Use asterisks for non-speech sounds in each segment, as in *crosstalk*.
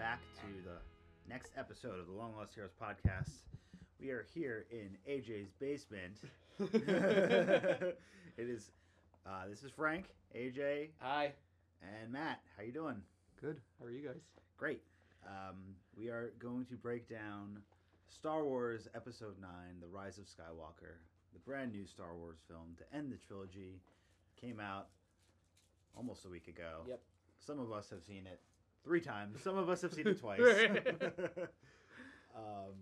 back to the next episode of the Long Lost Heroes podcast. We are here in AJ's basement. *laughs* it is. Uh, this is Frank, AJ, Hi. and Matt. How you doing? Good. How are you guys? Great. Um, we are going to break down Star Wars Episode Nine: The Rise of Skywalker, the brand new Star Wars film to end the trilogy. Came out almost a week ago. Yep. Some of us have seen it three times. Some of us have seen it *laughs* twice. *laughs* um,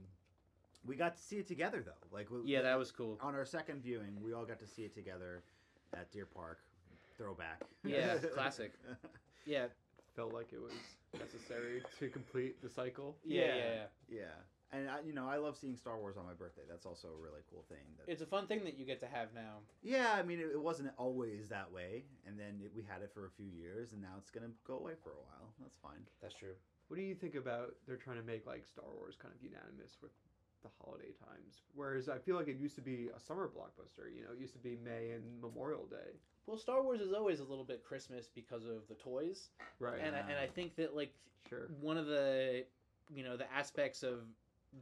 we got to see it together though. Like we, Yeah, that was cool. on our second viewing. We all got to see it together at Deer Park. Throwback. Yeah, *laughs* classic. Yeah. Felt like it was necessary to complete the cycle. Yeah, Yeah. yeah, yeah. Yeah, and I, you know I love seeing Star Wars on my birthday. That's also a really cool thing. That, It's a fun thing that you get to have now. yeah, I mean it, it wasn't always that way, and then it, we had it for a few years, and now it's gonna go away for a while. That's fine. That's true. What do you think about they're trying to make like Star Wars kind of unanimous with the holiday times? Whereas I feel like it used to be a summer blockbuster. You know, it used to be May and Memorial Day. Well, Star Wars is always a little bit Christmas because of the toys, Right. and I, and I think that like sure. one of the you know the aspects of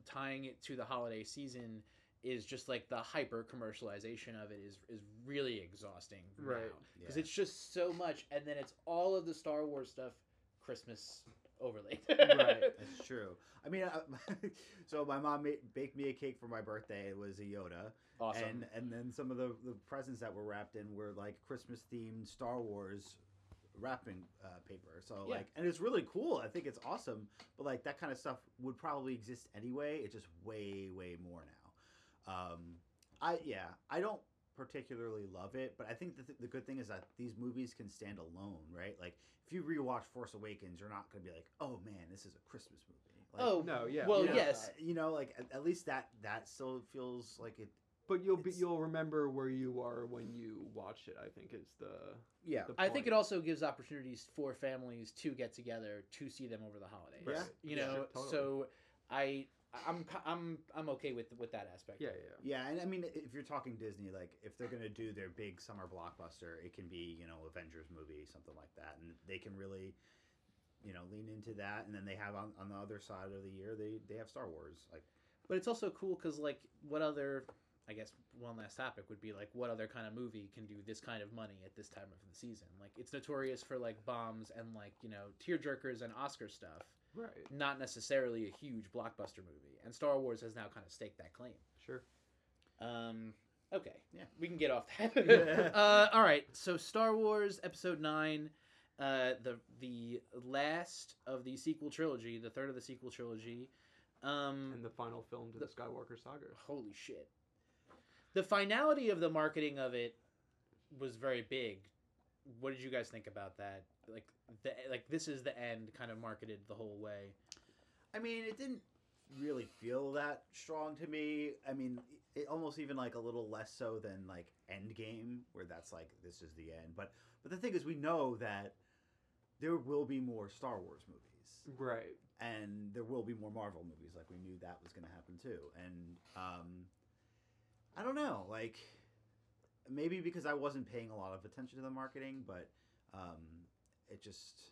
tying it to the holiday season is just like the hyper commercialization of it is is really exhausting Right. because Yeah. it's just so much and then it's all of the Star Wars stuff Christmas overlaid *laughs* Right. that's true. I mean, I, *laughs* so my mom made, baked me a cake for my birthday. It was a Yoda, awesome and and then some of the the presents that were wrapped in were like Christmas themed Star Wars wrapping uh, paper. So Yeah. like, and it's really cool. I think it's awesome. But like that kind of stuff would probably exist anyway. It's just way way more now. Um, I yeah, I don't particularly love it, but I think the, th- the good thing is that these movies can stand alone, right? Like if you rewatch Force Awakens, you're not going to be like, "Oh man, this is a Christmas movie." Like, oh No, yeah. well you know, yes uh, you know, like at, at least that that still feels like it. But you'll be you'll remember where you are when you watch it. I think is the Yeah, the I think it also gives opportunities for families to get together to see them over the holidays. Yeah. You Yeah, know, sure, totally. so I I'm I'm I'm okay with with that aspect. yeah yeah. yeah, and I mean, if you're talking Disney, like if they're gonna do their big summer blockbuster, it can be you know Avengers movie, something like that, and they can really, you know, lean into that. And then they have on, on the other side of the year, they they have Star Wars, like But it's also cool because like what other I guess one last topic would be like what other kind of movie can do this kind of money at this time of the season? Like it's notorious for like bombs and like you know tearjerkers and Oscar stuff, Right. not necessarily a huge blockbuster movie. And Star Wars has now kind of staked that claim. Sure. Um, okay, Yeah. we can get off that. *laughs* *laughs* uh, all right, so Star Wars Episode Nine, uh, the the last of the sequel trilogy, the third of the sequel trilogy. Um, And the final film to the Skywalker saga. holy shit, the finality of the marketing of it was very big. What did you guys think about that? Like the like this is the end, kind of marketed the whole way. I mean, it didn't really feel that strong to me. I mean, it almost even like a little less so than like Endgame, where that's like this is the end. But but the thing is, we know that there will be more Star Wars movies, Right. and there will be more Marvel movies. Like we knew that was going to happen too. And um, I don't know, like maybe because I wasn't paying a lot of attention to the marketing, but um, it just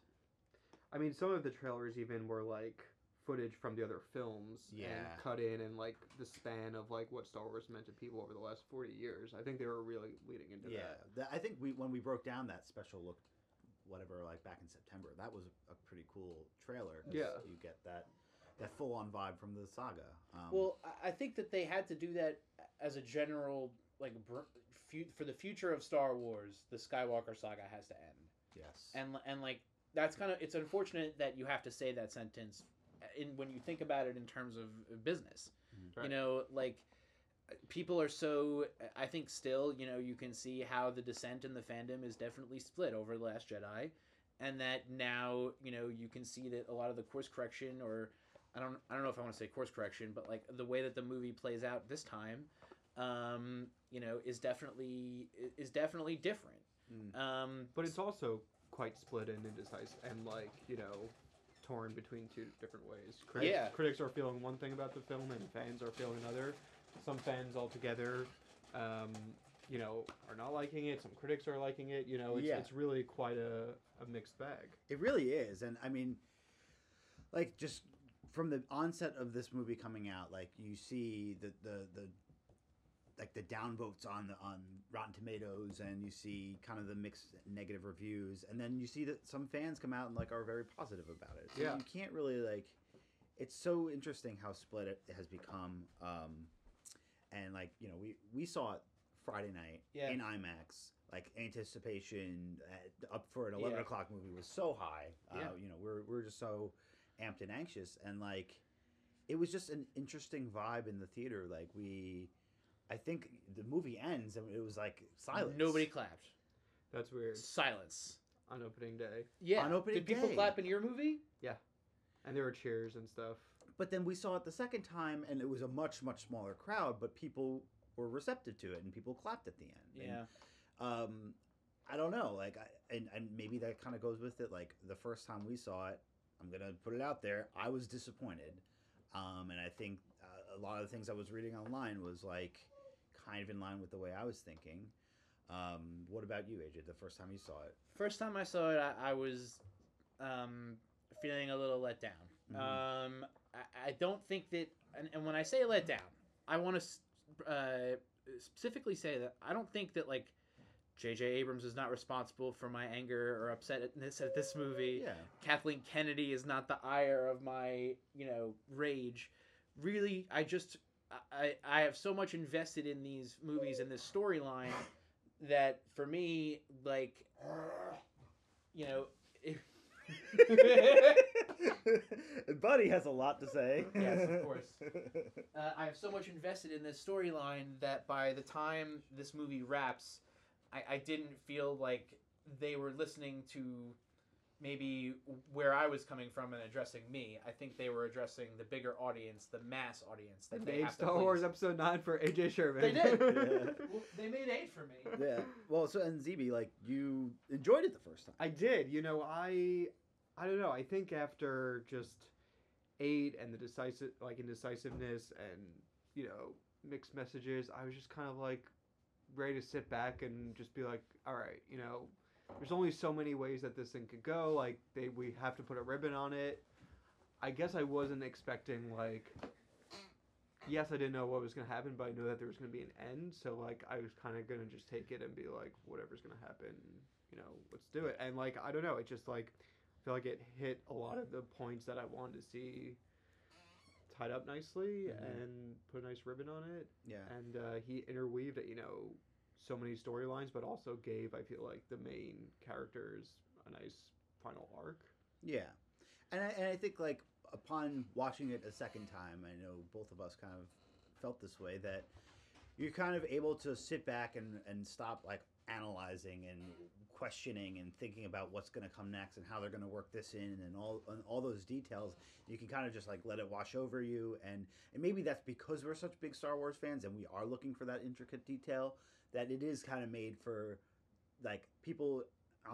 I mean, some of the trailers even were like footage from the other films Yeah. and cut in and like the span of like what Star Wars meant to people over the last 40 years. I think they were really leading into yeah that. that, i think we when we broke down that special look whatever like back in september that was a, a pretty cool trailer. Yeah. you get that that full-on vibe from the saga um, Well, I- I think that they had to do that as a general like br- fu- for the future of Star Wars. The Skywalker saga has to end, yes and and like that's kind of it's unfortunate that you have to say that sentence uh, in when you think about it in terms of business. Mm-hmm. You Right. know, like people are so uh, I think still you know you can see how the dissent in the fandom is definitely split over the Last Jedi, and that now you know you can see that a lot of the course correction or I don't I don't know if I want to say course correction, but like the way that the movie plays out this time, um, you know, is definitely is definitely different. Mm. Um, But it's also quite split and indecisive and like, you know, torn between two different ways. Critics, Yeah. critics are feeling one thing about the film and fans are feeling another. Some fans altogether um, you know, are not liking it. Some critics are liking it. You know, it's, Yeah. it's really quite a, a mixed bag. It really is, and I mean, like just from the onset of this movie coming out, like you see the the the like the downvotes on the on Rotten Tomatoes, and you see kind of the mixed negative reviews, and then you see that some fans come out and like are very positive about it. So Yeah. you can't really like. It's so interesting how split it has become, um, and like you know we we saw it Friday night Yeah. in IMAX. Like anticipation at, up for an eleven Yeah. o'clock movie was so high. Uh, Yeah. You know we're we're just so amped and anxious, and like it was just an interesting vibe in the theater. Like we, I think the movie ends and it was like silence. Nobody clapped. That's weird. Silence. On opening day, Yeah. On opening Did people clap in your movie? Yeah and there were cheers and stuff. But then we saw it the second time, and it was a much much smaller crowd, but people were receptive to it, and people clapped at the end. And, Yeah. um, I don't know, like, I, and and maybe that kind of goes with it. Like the first time we saw it, I'm gonna put it out there. I was disappointed, um, and I think uh, a lot of the things I was reading online was like kind of in line with the way I was thinking. Um, what about you, AJ? The first time you saw it? First time I saw it, I, I was um, feeling a little let down. Mhm. Um, I, I don't think that, and, and when I say let down, I want to uh, specifically say that I don't think that like J.J. Abrams is not responsible for my anger or upsetness at this movie. Yeah, Kathleen Kennedy is not the ire of my, you know, rage. Really, I just I I have so much invested in these movies and this storyline that for me, like, you know, *laughs* and Buddy has a lot to say. Yes, of *laughs* course. uh, I have so much invested in this storyline that by the time this movie wraps, I, I didn't feel like they were listening to maybe where I was coming from and addressing me. I think they were addressing the bigger audience, the mass audience that They they made Star please. Wars Episode Nine for AJ Sherman. They did. *laughs* Yeah. Well, they made eight for me. yeah. Well, so and ZB, like you enjoyed it the first time. I did. You know, I I don't know. I think after just eight and the decisive like indecisiveness and you know mixed messages, I was just kind of like ready to sit back and just be like, all right, you know, there's only so many ways that this thing could go. Like they we have to put a ribbon on it. I guess I wasn't expecting like. Yes, I didn't know what was gonna happen, but I knew that there was gonna be an end. So like, I was kind of gonna just take it and be like, whatever's gonna happen, you know, let's do it. And like, I don't know, it just like I feel like it hit a lot of the points that I wanted to see tied up nicely Mhm. and put a nice ribbon on it. Yeah. And uh, he interweaved, you know, so many storylines, but also gave I feel like the main characters a nice final arc. Yeah, and I, and I think like upon watching it a second time, I know both of us kind of felt this way that you're kind of able to sit back and and stop like analyzing and questioning and thinking about what's going to come next and how they're going to work this in and all and all those details. You can kind of just like let it wash over you, and and maybe that's because we're such big Star Wars fans and we are looking for that intricate detail that it is kind of made for like people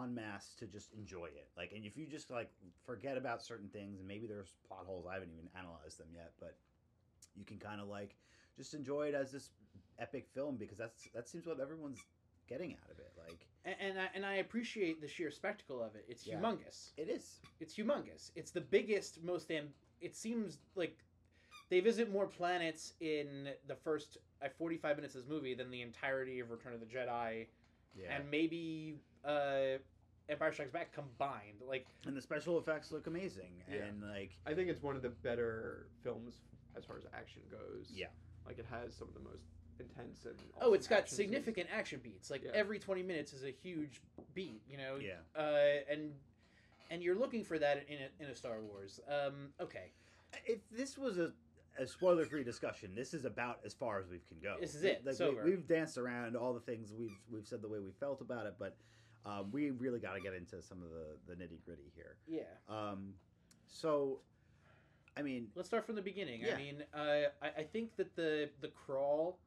en masse to just enjoy it. Like, and if you just like forget about certain things, and maybe there's plot holes, I haven't even analyzed them yet, but you can kind of like just enjoy it as this epic film because that's that seems what everyone's getting out of it. Like, And, and I and I appreciate the sheer spectacle of it. It's Yeah. humongous. it is. It's humongous. It's the biggest, most am. It seems like they visit more planets in the first uh, forty-five minutes of this movie than the entirety of Return of the Jedi, Yeah. and maybe uh, Empire Strikes Back combined. Like, And, the special effects look amazing, Yeah. and like, I think it's one of the better films as far as action goes. Yeah. Like it has some of the most intense and oh, it's got action scenes. significant action beats. Like Yeah. every twenty minutes is a huge beat. You know. yeah, Uh, and and you're looking for that in a, in a Star Wars. Um, okay. if this was a a spoiler-free discussion, this is about as far as we can go. This is it. Like It's we, over. we've danced around all the things we've we've said the way we felt about it, but um, we really got to get into some of the the nitty gritty here. Yeah. Um, so, I mean, Let's start from the beginning. Yeah. I mean, uh, I, I think that the the crawl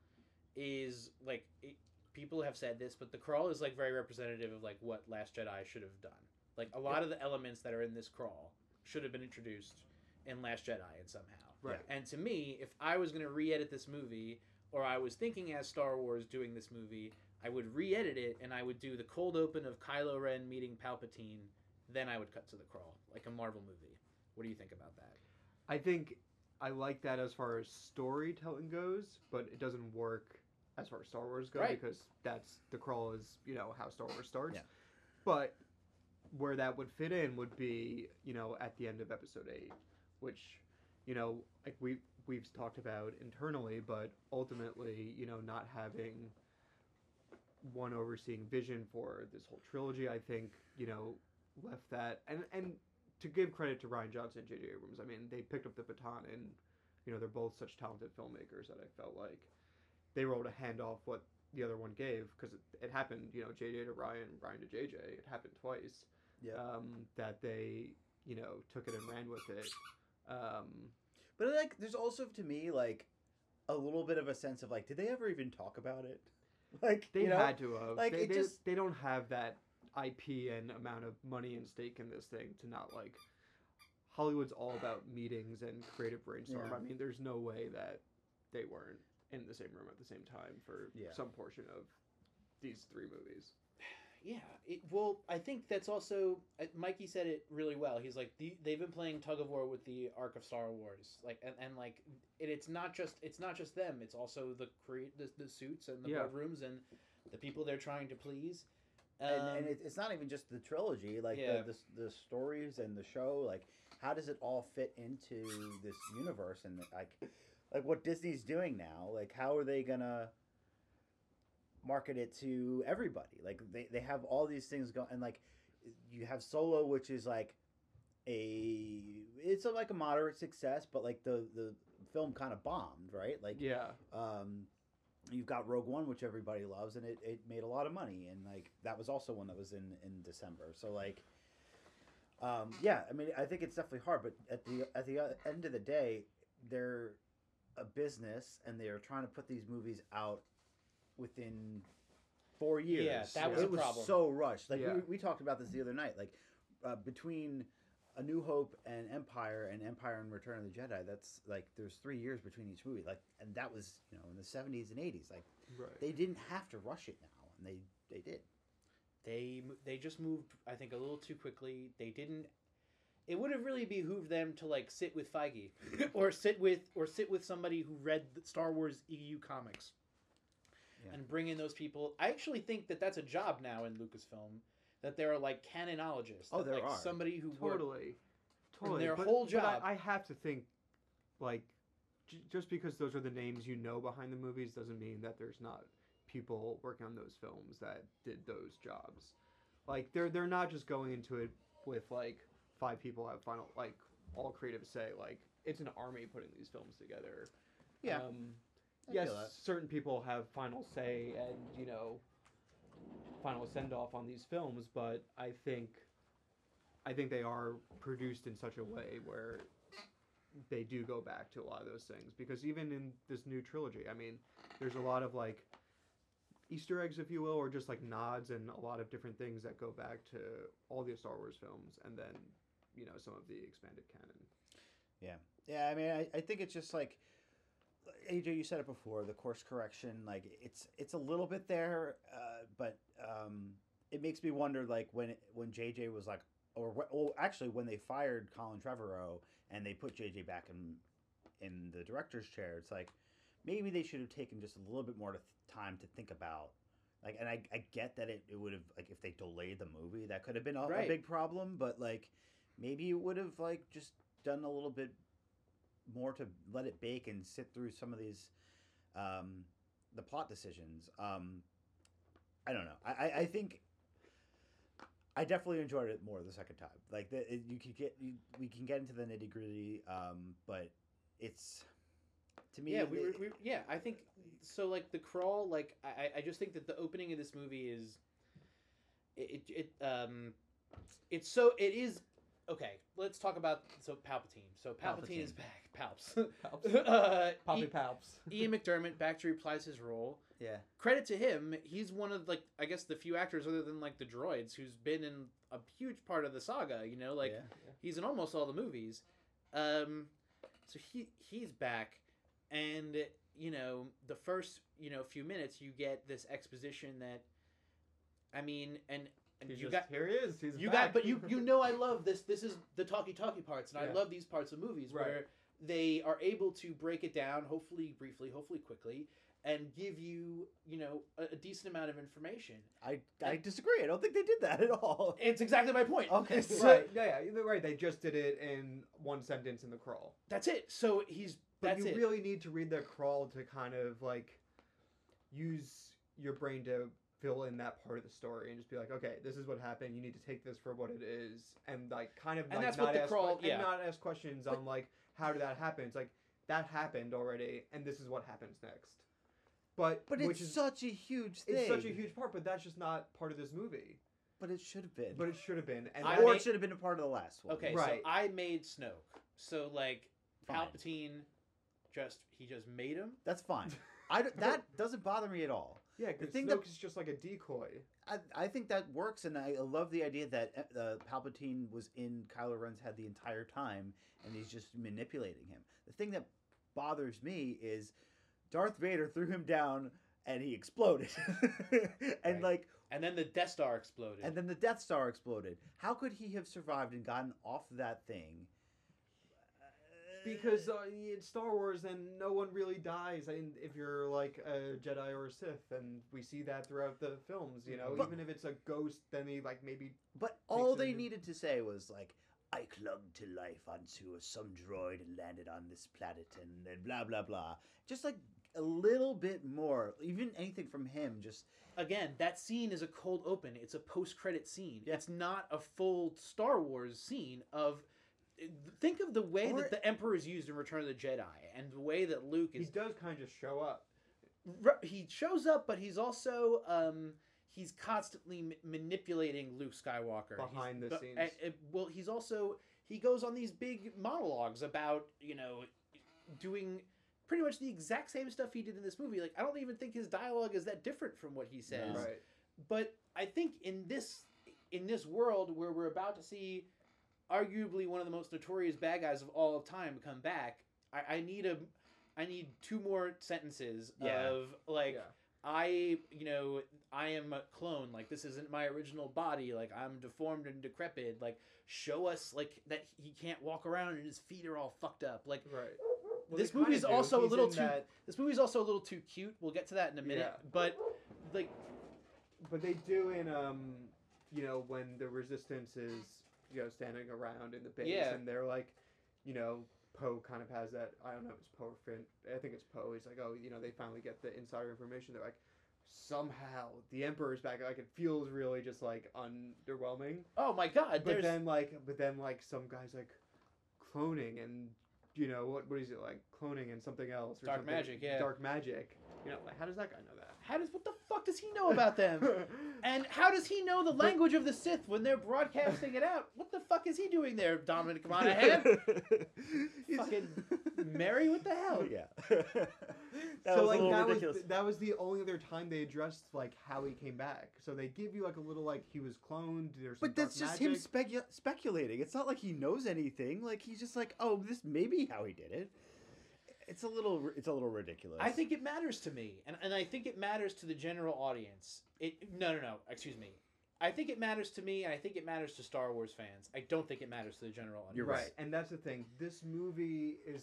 is like it, people have said this, but the crawl is like very representative of like what Last Jedi should have done. Like a lot of the elements that are in this crawl should have been introduced in Last Jedi and somehow. Right. And to me, if I was going to re-edit this movie, or I was thinking as Star Wars doing this movie, I would re-edit it and I would do the cold open of Kylo Ren meeting Palpatine. Then I would cut to the crawl, like a Marvel movie. What do you think about that? I think I like that as far as storytelling goes, but it doesn't work as far as Star Wars goes Right. because that's the crawl is you know how Star Wars starts. Yeah. But where that would fit in would be you know at the end of Episode Eight, which you know like we we've talked about internally, but ultimately you know not having one overseeing vision for this whole trilogy, I think you know left that and and to give credit to Rian Johnson and J.J. Abrams, I mean, they picked up the baton, and you know they're both such talented filmmakers that I felt like they were able to hand off what the other one gave because it, it happened. You know, J.J. to Ryan, Ryan to J.J. It happened twice. Yeah. Um, that they you know took it and ran with it. Um, But like, there's also to me like a little bit of a sense of like, did they ever even talk about it? *laughs* Like they you know? had to have. like, they, they, just- they don't have that IP and amount of money and stake in this thing to not like. Hollywood's all about meetings and creative brainstorm. Yeah. I mean, there's no way that they weren't in the same room at the same time for Yeah. some portion of these three movies. *sighs* Yeah, it, well, I think that's also uh, Mikey said it really well. He's like the, they've been playing tug of war with the arc of Star Wars, like and, and like it, it's not just it's not just them. It's also the create the, the suits and the Yeah. boardrooms and the people they're trying to please. and, and Um, it, it's not even just the trilogy like Yeah. the, the the stories and the show like how does it all fit into this universe and like like what disney's doing now like how are they gonna market it to everybody? Like they, they have all these things going and like you have solo which is like a it's a, like a moderate success but like the the film kind of bombed right? Like Yeah, um, you've got Rogue One, which everybody loves, and it, it made a lot of money, and like that was also one that was in in December. So like, um, yeah, I mean, I think it's definitely hard, but at the at the uh, end of the day, they're a business, and they are trying to put these movies out within four years. Yeah, that was it was problem. so rushed. Like Yeah. we, we talked about this the other night. Like uh, between a New Hope and Empire and Empire and Return of the Jedi, that's like there's three years between each movie. Like, and that was you know in the '70s and '80s. Like right. they didn't have to rush it now, and they they did. they they just moved I think a little too quickly. They didn't. It would have really behooved them to like sit with Feige *laughs* or sit with or sit with somebody who read the Star Wars EU comics Yeah. and bring in those people. I actually think that that's a job now in Lucasfilm that there are like canonologists. Oh, that, there like, are. Somebody who worked- Totally, totally. their but, whole but job- I, I have to think, like, j- just because those are the names you know behind the movies doesn't mean that there's not people working on those films that did those jobs. Like, they're they're not just going into it with like five people have final like all creative say. Like, it's an army putting these films together. Yeah. Um, yes, certain people have final say and you know final send off on these films, but I think I think they are produced in such a way where they do go back to a lot of those things because even in this new trilogy, I mean, there's a lot of like Easter eggs, if you will, or just like nods and a lot of different things that go back to all the Star Wars films and then you know some of the expanded canon. Yeah, yeah. I mean, I, I think it's just like AJ, you said it before. The course correction, like it's it's a little bit there, uh, but um, it makes me wonder, like when when JJ was like, or well, actually when they fired Colin Trevorrow and they put JJ back in in the director's chair, it's like maybe they should have taken just a little bit more to th- time to think about. Like, and I, I get that it, it would have like if they delayed the movie, that could have been a, a big problem. But like, maybe you would have like just done a little bit more to let it bake and sit through some of these um, the plot decisions. Um, I don't know. I, I, think I definitely enjoyed it more the second time. Like the, it, you could get you, we can get into the nitty gritty, um, but it's to me. yeah, we, it- we yeah, I think so. Like the crawl, like I, I just think that the opening of this movie is, it, it um, it's so it is okay. Let's talk about so Palpatine. So Palpatine, is back. Palps. Palps. *laughs* uh, Poppy Palps. *laughs* Ian McDiarmid back to reprise his role. yeah. Credit to him, he's one of like I guess the few actors other than like the droids who's been in a huge part of the saga. You know, like yeah. He's in almost all the movies. Um, so he he's back, and you know the first you know few minutes you get this exposition that, I mean, and and He's you just, got here he is. He's you back. got but you you know I *laughs* love this this is the talkie talkie parts and I love these parts of movies Right. where they are able to break it down hopefully briefly hopefully quickly and give you you know a, a decent amount of information I, I disagree. I don't think they did that at all. *laughs* it's exactly my point Okay. So- right, yeah, yeah, you're right. They just did it in one sentence in the crawl. that's it so he's But that's you it really need to read the crawl to kind of like use your brain to fill in that part of the story and just be like, okay, this is what happened. You need to take this for what it is, and like kind of And like that's not what the ask crawl- yeah. and not ask questions But- on like how did that happen. It's like that happened already, and this is what happens next. But But which it's is such a huge thing. it's such a huge part, but that's just not part of this movie. But it should have been. But it should have been, and I or made- it should have been a part of the last one. okay Right. so I made Snoke so like Fine. Palpatine just he just made him That's fine. *laughs* I that doesn't bother me at all. Yeah, the thing Snoke that- is just like a decoy. I, I think that works, and I love the idea that uh, Palpatine was in Kylo Ren's head the entire time, and he's just manipulating him. The thing that bothers me is Darth Vader threw him down, and he exploded, *laughs* and Right. like, and then the Death Star exploded and then the Death Star exploded. How could he have survived and gotten off that thing? Because uh, in Star Wars, then no one really dies. And if you're like a Jedi or a Sith, and we see that throughout the films, you know, But- even if it's a ghost, then they like maybe But all they in. needed to say was like, "I clung to life onto a, some droid and landed on this planet," and then blah blah blah. Just like a little bit more, even anything from him. Just again, that scene is a cold open. It's a post-credit scene. Yeah. It's not a full Star Wars scene of. Think of the way Or- that the Emperor is used in Return of the Jedi, and the way that Luke is. he does kind of just show up. He shows up, but he's also um, he's constantly ma- manipulating Luke Skywalker He's- Behind the but- scenes. and- and- well, he's also he goes on these big monologues about you know doing pretty much the exact same stuff he did in this movie. Like I don't even think his dialogue is that different from what he says Right. but I think in this in this world where we're about to see arguably one of the most notorious bad guys of all of time come back, I, I need a I need two more sentences Yeah. of like yeah. I you know I am a clone like this isn't my original body like I'm deformed and decrepit like show us like that he can't walk around and his feet are all fucked up like Right. This they kinda movie's also a little too- that- this movie's also a little too cute we'll get to that in a minute Yeah. but like but they do in um, you know, when the resistance is you know standing around in the base, Yeah. and they're like, you know, Poe kind of has that. I don't know if it's Poe or Finn. I think it's Poe. He's like, oh, you know, they finally get the insider information. They're like, somehow the Emperor's back. Like it feels really just like underwhelming. oh my god But there's then like, but then like some guys like cloning and you know what what is it like cloning and something else or Dark something- magic, yeah. dark magic. You know, like how does that guy know that? How does what the fuck does he know about them? *laughs* and how does he know the language of the Sith when they're broadcasting it out? What the fuck is he doing there, Dominic Monaghan? *laughs* He's- Fucking Mary, what the hell? Yeah. *laughs* that so was like little that ridiculous. was that was the only other time they addressed like how he came back. So they give you like a little like he was cloned. There's some But that's dark just him specu- speculating. It's not like he knows anything. Like he's just like, oh, this may be how he did it. It's a little, it's a little ridiculous. I think it matters to me, and, and I think it matters to the general audience. It no no no, excuse me. I think it matters to me, and I think it matters to Star Wars fans. I don't think it matters to the general audience. You're right. and that's the thing. This movie is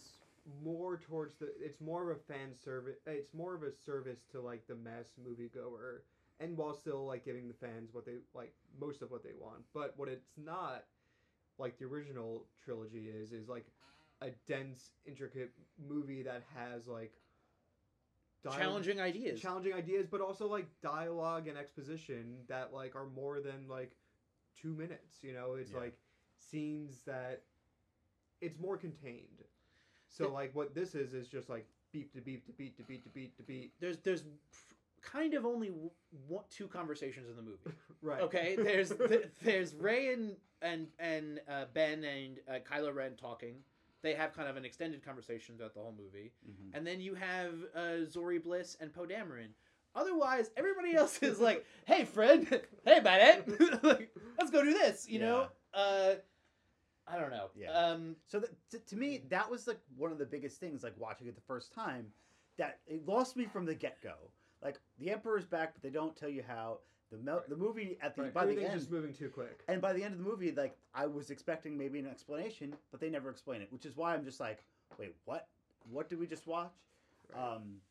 more towards the. It's more of a fan service. It's more of a service to like the mass moviegoer, and while still like giving the fans what they like, most of what they want. But what it's not, like the original trilogy is, is like a dense, intricate movie that has like Challenging ideas. challenging ideas, but also like dialogue and exposition that like are more than like two minutes. You know, it's Yeah. like scenes that it's more contained. So It- like what this is is just like beep to beep to beep to beep to beep to beep. there's there's kind of only one, two conversations in the movie. *laughs* Right. Okay, there's *laughs* th- there's Rey and and and uh, Ben and uh, Kylo Ren talking. They have kind of an extended conversation throughout the whole movie, Mhm. and then you have uh, Zorii Bliss and Poe Dameron. Otherwise, everybody else is like, *laughs* "Hey, friend. Hey, Bennett. *laughs* like, let's go do this." You know. Uh, I don't know. Yeah. Um, So that, to, to me, that was like one of the biggest things. Like watching it the first time, that it lost me from the get go. Like the Emperor's back, but they don't tell you how. The mel- the movie at the Right. by the end, just moving too quick. and by the end of the movie, like I was expecting maybe an explanation, but they never explain it, which is why I'm just like, wait, what? What did we just watch? Right. Um,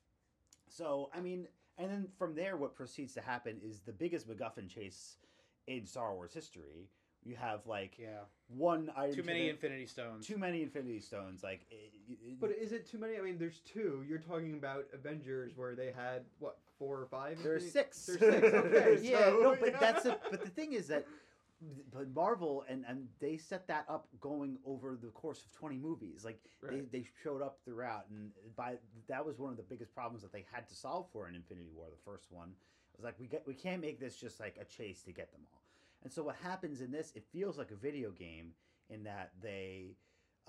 so I mean, and then from there, what proceeds to happen is the biggest MacGuffin chase in Star Wars history. You have like Yeah. one item. Too to many the- Infinity Stones. too many Infinity Stones. Like, it, it- But is it too many? I mean, there's two. You're talking about Avengers where they had what four or five? there are six. There's six. Okay, *laughs* yeah, so, no, but yeah. that's a, but the thing is that. But Marvel and, and they set that up going over the course of twenty movies. Like Right. they, they showed up throughout, and by that was one of the biggest problems that they had to solve for in Infinity War. The first one it was like we get we can't make this just like a chase to get them all. And so what happens in this? It feels like a video game in that they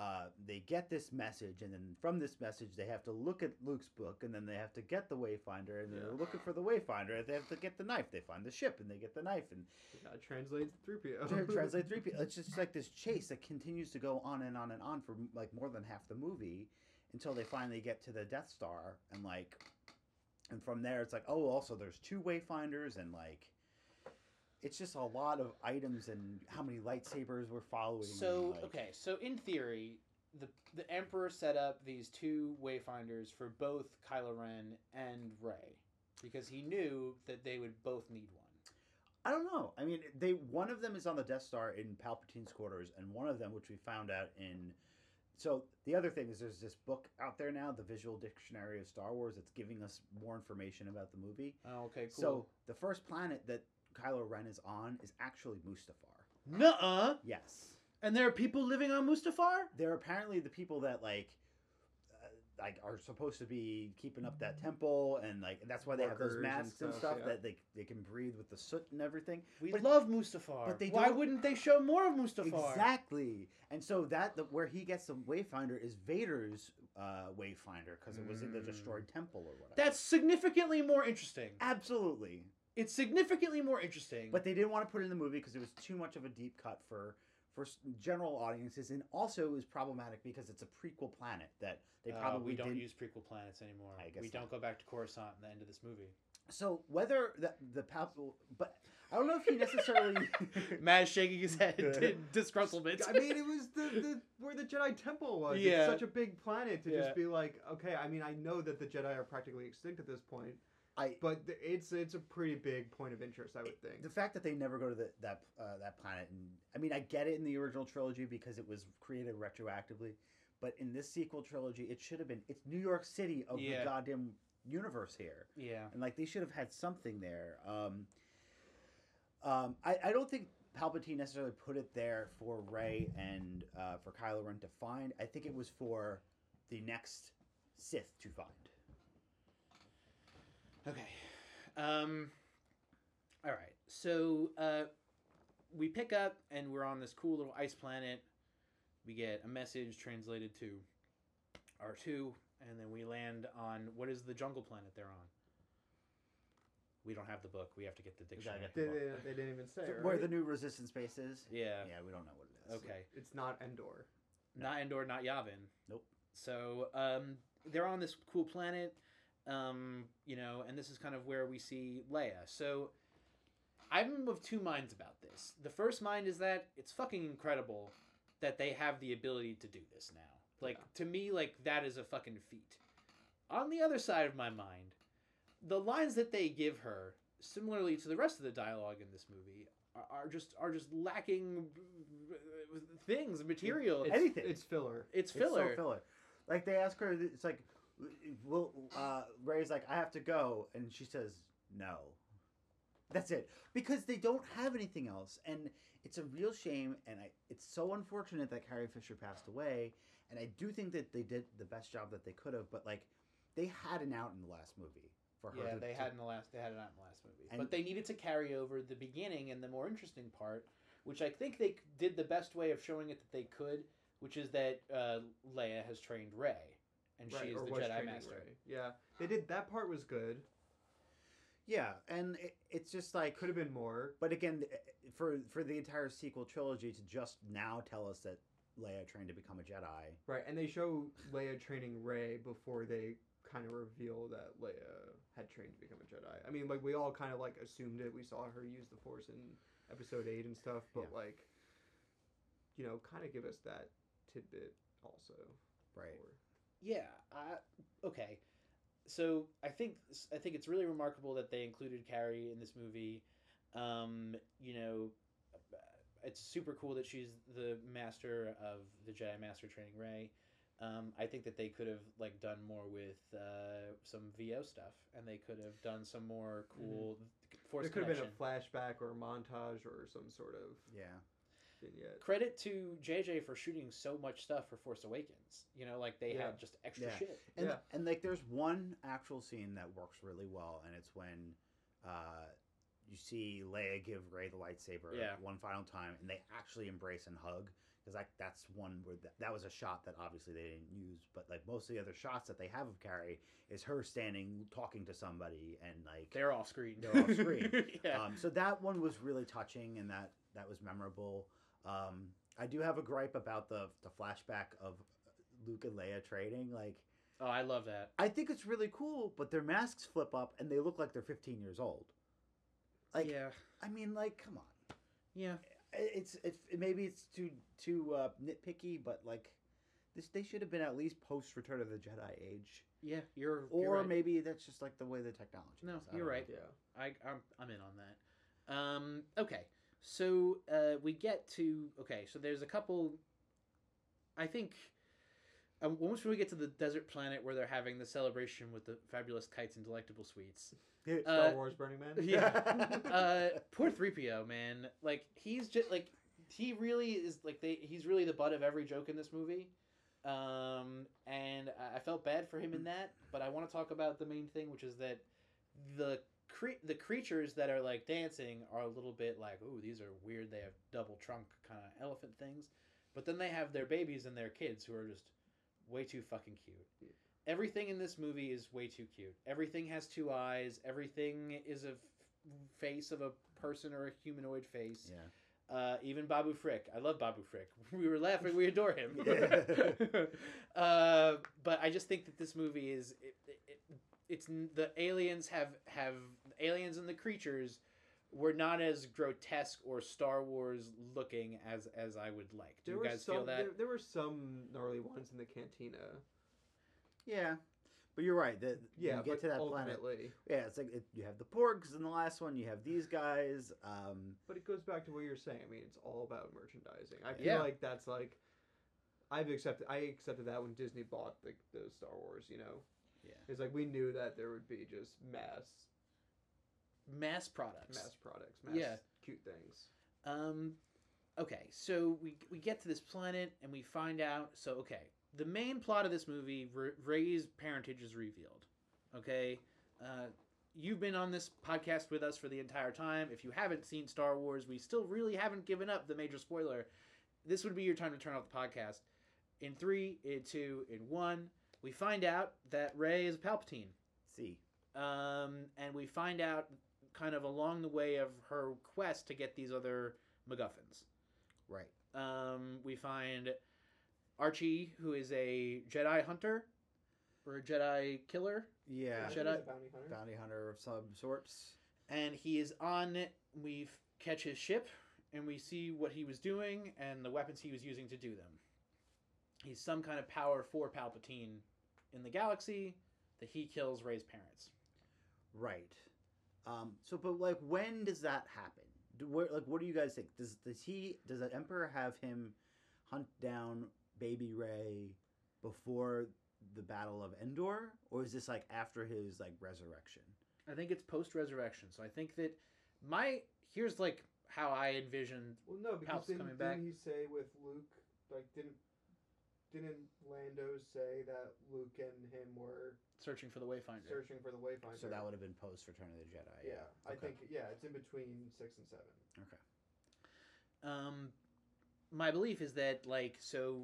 uh, they get this message, and then from this message they have to look at Luke's book, and then they have to get the Wayfinder, and Yeah. they're looking for the Wayfinder. and They have to get the knife. They find the ship, and they get the knife, and translate three PO. Tra- translate three people. It's just like this chase that continues to go on and on and on for like more than half the movie until they finally get to the Death Star and like, and from there it's like, oh, also there's two Wayfinders and like, it's just a lot of items and how many lightsabers we're following. So like- okay, so in theory, the the Emperor set up these two wayfinders for both Kylo Ren and Rey because he knew that they would both need one. I don't know. I mean, they one of them is on the Death Star in Palpatine's quarters, and one of them, which we found out in. So the other thing is, there's this book out there now, the Visual Dictionary of Star Wars, that's giving us more information about the movie. Oh, okay, cool. So the first planet that Kylo Ren is on is actually Mustafar. Nuh-uh. Yes, And there are people living on Mustafar? they're apparently the people that like. uh, Like are supposed to be keeping up that temple, and like that's why they have those Workers and masks and stuff, stuff, yeah. that they they can breathe with the soot and everything. We But- love Mustafar. but they Why don't- wouldn't they show more of Mustafar? Exactly. And so that the, where he gets the Wayfinder is Vader's uh, Wayfinder because it was in the Mm. destroyed temple or whatever. That's significantly more interesting. absolutely. It's significantly more interesting. But they didn't want to put it in the movie because it was too much of a deep cut for for general audiences, and also it was problematic because it's a prequel planet that they Uh, probably we don't didn't. use prequel planets anymore. I guess we don't go back to Coruscant in the end of this movie. So whether the the Pal- but I don't know if he necessarily. *laughs* Matt shaking his head *laughs* in disgruntlement. I mean, it was the, the where the Jedi Temple was. Yeah. It's such a big planet to Yeah. just be like, okay. I mean, I know that the Jedi are practically extinct at this point, I but it's it's a pretty big point of interest, I would think. the fact that they never go to the, that uh, that planet, and I mean, I get it in the original trilogy because it was created retroactively, but in this sequel trilogy, it should have been. It's New York City of Yeah. the goddamn universe here, yeah. and like they should have had something there. Um, um, I I don't think Palpatine necessarily put it there for Rey and uh, for Kylo Ren to find. I think it was for the next Sith to find. Okay. Um. All right. So uh, we pick up and we're on this cool little ice planet. We get a message translated to R two, and then we land on what is the jungle planet they're on. We don't have the book. We have to get the dictionary. get the They, they, they didn't even say Where right? the new resistance base is? Yeah. Yeah, we don't know what it is. Okay. It's not Endor. Not Endor, not Yavin. Nope. So um, they're on this cool planet, um, you know, and this is kind of where we see Leia. So I'm of two minds about this. The first mind is that it's fucking incredible that they have the ability to do this now. Like to me, like that is a fucking feat. On the other side of my mind, the lines that they give her, similarly to the rest of the dialogue in this movie, are, are just are just lacking things, material. It's, Anything. It's filler. It's filler. It's so filler. Like they ask her, it's like, "Will uh, Rey's like, I have to go," and she says, "No." That's it because they don't have anything else, and it's a real shame. And I, it's so unfortunate that Carrie Fisher passed away. And I do think that they did the best job that they could have, but like, they had an out in the last movie for her. Yeah, to- they had in the last they had it out in the last movie, And- but they needed to carry over the beginning and the more interesting part, which I think they did the best way of showing it that they could, which is that uh, Leia has trained Rey, and Right, she is the Jedi Master. Rey. Yeah, they did. That part was good. Yeah, and it, it's just like Could have been more. But again, for for the entire sequel trilogy to just now tell us that Leia trained to become a Jedi, Right, and they show Leia training Rey before they kind of reveal that Leia had trained to become a Jedi. I mean, like we all kind of like assumed it. We saw her use the Force in Episode Eight and stuff, but Yeah. like, you know, kind of give us that tidbit also. Right. Or- Yeah. I, okay. So I think I think it's really remarkable that they included Carrie in this movie. Um, you know, it's super cool that she's the master of the Jedi Master training Rey. Um, I think that they could have like done more with uh, some VO stuff, and they could have done some more cool force there could have been a flashback or a montage or some sort of Yeah. Vignette. Credit to JJ for shooting so much stuff for Force Awakens. You know, like they Yeah. had just extra Yeah. shit. And Yeah. and like there's one actual scene that works really well, and it's when uh, you see Leia give Rey the lightsaber Yeah. one final time, and they actually embrace and hug. Because like that's one where that, that was a shot that obviously they didn't use, but like most of the other shots that they have of Carrie is her standing talking to somebody and like They're off screen. They're off screen. *laughs* yeah. Um, so that one was really touching, and that that was memorable. Um, I do have a gripe about the the flashback of Luke and Leia trading. Like, oh, I love that. I think it's really cool, but their masks flip up and they look like they're 15 years old. Like, yeah. I mean, like, come on. Yeah. It's it's maybe it's too too uh, nitpicky, but like, this they should have been at least post Return of the Jedi age, Yeah. You're. or you're right. maybe that's just like the way the technology. No, is. You're right. know. Yeah. I, I'm, I'm in on that. Um, okay, so uh, we get to okay. So there's a couple. I think um, once we get to the desert planet where they're having the celebration with the fabulous kites and delectable sweets. Star Uh, Wars Burning Man. *laughs* Yeah. *laughs* uh, poor three PO man. Like he's just like he really is like they. He's really the butt of every joke in this movie. Um, and I- I felt bad for him in that, but I want to talk about the main thing, which is that the cre- the creatures that are like dancing are a little bit like, ooh, these are weird. They have double trunk kind of elephant things, but then they have their babies and their kids who are just way too fucking cute. Yeah. Everything in this movie is way too cute. Everything has two eyes. Everything is a f- face of a person or a humanoid face. Yeah. Uh, even Babu Frick. I love Babu Frick. *laughs* We were laughing. We adore him. *laughs* Uh, but I just think that this movie is it, it, it, it's the aliens have have aliens and the creatures were not as grotesque or Star Wars looking as as I would like. Do There you guys some. feel that? There, there were some gnarly ones in the cantina. Yeah, but you're right. That Yeah, you get to that planet. ultimately, Yeah, it's like it, you have the porgs in the last one. You have these guys. Um, But it goes back to what you're saying. I mean, it's all about merchandising. I feel Yeah. like that's like I've accepted. I accepted that when Disney bought the, the Star Wars. You know, Yeah. it's like we knew that there would be just mass Mass products. mass products, mass Yeah. cute things. Um, okay, so we we get to this planet and we find out. So okay, the main plot of this movie, Rey's parentage is revealed. Okay, uh, you've been on this podcast with us for the entire time. If you haven't seen Star Wars, we still really haven't given up the major spoiler. This would be your time to turn off the podcast. In three, in two, in one, we find out that Rey is a Palpatine see, um, and we find out kind of along the way of her quest to get these other MacGuffins. right? Um, we find Ochi, who is a Jedi hunter or a Jedi killer, Yeah, Jedi- Jedi- bounty hunter. bounty hunter of some sorts. and he is on. It we catch his ship, and we see what he was doing and the weapons he was using to do them. He's some kind of power for Palpatine in the galaxy that he kills Rey's parents. Right. Um, so, but like, when does that happen? Do, what, like, what do you guys think? Does does he does the Emperor have him hunt down Baby Rey before the Battle of Endor, or is this like after his like resurrection? I think it's post resurrection. So I think that my here's like how I envisioned. Well, no, because Palp's didn't, coming didn't back. he say with Luke, like, didn't didn't Lando say that Luke and him were Searching for the Wayfinder. searching for the Wayfinder? So that would have been post Return of the Jedi. yeah, I Okay. think yeah, it's in between six and seven. Okay. Um, my belief is that like so,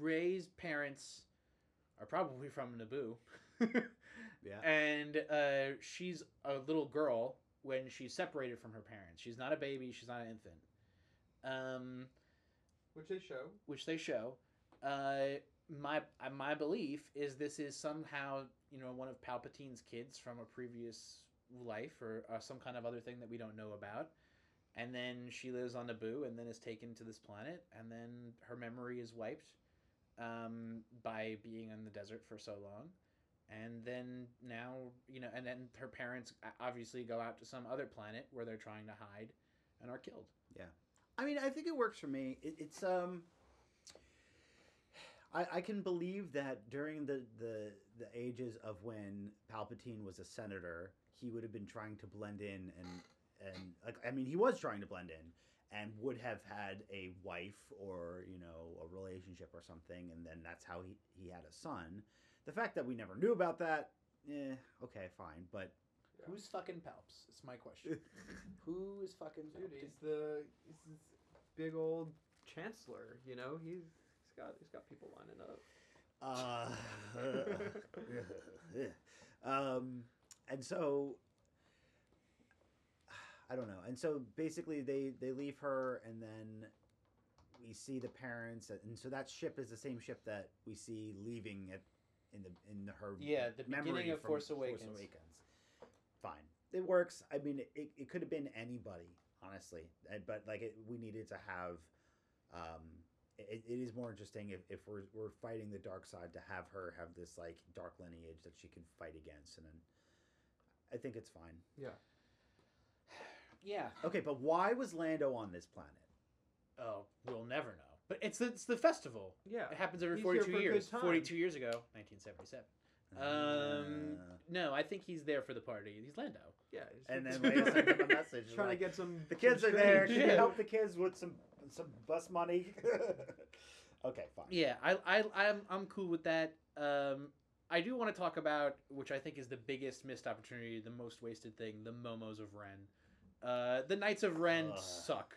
Rey's parents are probably from Naboo, *laughs* Yeah. and uh, she's a little girl when she's separated from her parents. She's not a baby. She's not an infant. Um, Which they show. which they show. Uh, my my belief is this is somehow you know one of Palpatine's kids from a previous life or, or some kind of other thing that we don't know about. And then she lives on Naboo and then is taken to this planet and then her memory is wiped um, by being in the desert for so long. And then now, you know, and then her parents obviously go out to some other planet where they're trying to hide and are killed. Yeah, I mean, I think it works for me. It, it's um, I, I can believe that during the, the the ages of when Palpatine was a senator, he would have been trying to blend in and and like I mean, he was trying to blend in and would have had a wife or you know a relationship or something, and then that's how he he had a son. The fact that we never knew about that, eh, okay, fine, but Yeah. Who's fucking Palps? It's my question. *laughs* Who is fucking Dude, Palpatine? he's the he's this big old chancellor. You know, he's he's got he's got people lining up. Uh, *laughs* um, and so *sighs* I don't know. And so basically, they they leave her, and then we see the parents, and so that ship is the same ship that we see leaving at in the in the, her Yeah, the beginning of from Force Awakens. Fine, it works. I mean, it, it could have been anybody, honestly, but like it, we needed to have. Um, it, it is more interesting if, if we're, we're fighting the dark side to have her have this like dark lineage that she can fight against and then i think it's fine Yeah. Yeah okay but why was lando on this planet Oh, we'll never know. But it's the, it's the festival. Yeah, It happens every He's 42 for years. 42 years ago, 1977. Um, Uh, No, I think he's there for the party. He's Lando. yeah. and then Leia sent him a *laughs* message trying like, to get some. the kids some are there change. can you help the kids with some *laughs* some bus money *laughs* okay fine Yeah, I, I, I'm, I'm cool with that. Um, I do want to talk about, which I think is the biggest missed opportunity, the most wasted thing, the Momos of Ren. Uh, the Knights of Ren Ugh. suck.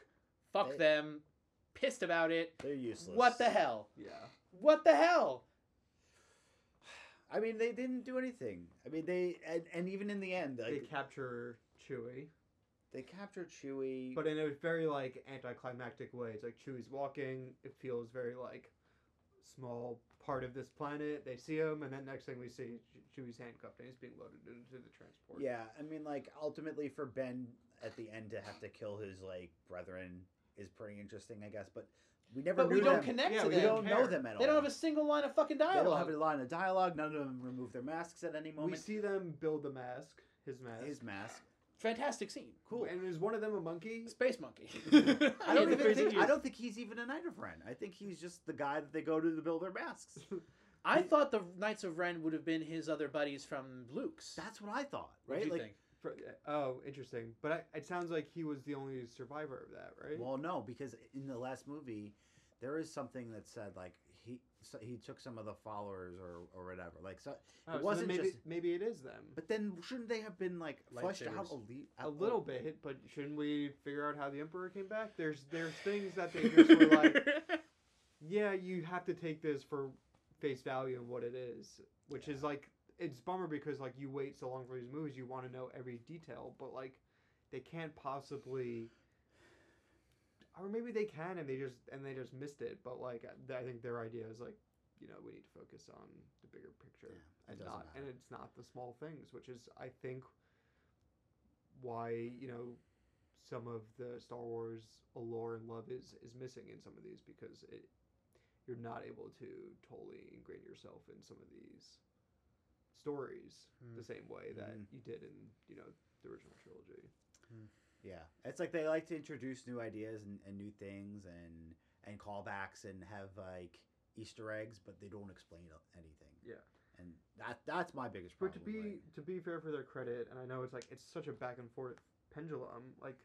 Fuck They- them. Pissed about it. they're useless What the hell? Yeah. What the hell? i mean they didn't do anything i mean they and, and even in the end They capture Chewie, they capture chewie but in a very like anticlimactic way. It's like Chewie's walking. It feels very like small part of this planet. They see him, and then next thing we see, Che- Chewie's handcuffed and he's being loaded into the transport. Yeah, I mean, like ultimately for Ben at the end to have to kill his like brethren is pretty interesting, I guess. But we never. But knew we don't them. connect Yeah, to we We don't know them at all. They don't have a single line of fucking dialogue. They don't have a line of dialogue. None of them remove their masks at any moment. we see them build the mask, his mask. His mask, Fantastic scene. cool. And is one of them a monkey? Space monkey. *laughs* *laughs* I don't Yeah, even think. I don't think he's even a Knight of Ren. I think he's just the guy that they go to to build their masks. *laughs* I thought the Knights of Ren would have been his other buddies from Luke's. That's what I thought. What Right? do you like, think? For- uh, oh, interesting. But I, it sounds like he was the only survivor of that, right? Well, no, because in the last movie, there is something that said like he so he took some of the followers or or whatever. Like so, Oh, so wasn't maybe just- maybe it is them. but then shouldn't they have been like fleshed out a, le- a little bit, but shouldn't we figure out how the emperor came back? There's there's things that they just were like, *laughs* yeah, you have to take this for face value and what it is, which is like it's bummer because like you wait so long for these movies, you want to know every detail, but like they can't possibly. Or maybe they can, and they just and they just missed it. But like, I think their idea is like, you know, we need to focus on the bigger picture Yeah, and not and it's not the small things, which is I think why you know some of the Star Wars allure and love is is missing in some of these because it you're not able to totally ingrain yourself in some of these stories Hmm. the same way that Mhm. you did in you know the original trilogy. Yeah, it's like they like to introduce new ideas and, and new things and and callbacks and have like Easter eggs, but they don't explain anything. Yeah. and that that's my biggest But to be right? to be fair for their credit, and I know it's like it's such a back and forth pendulum. Like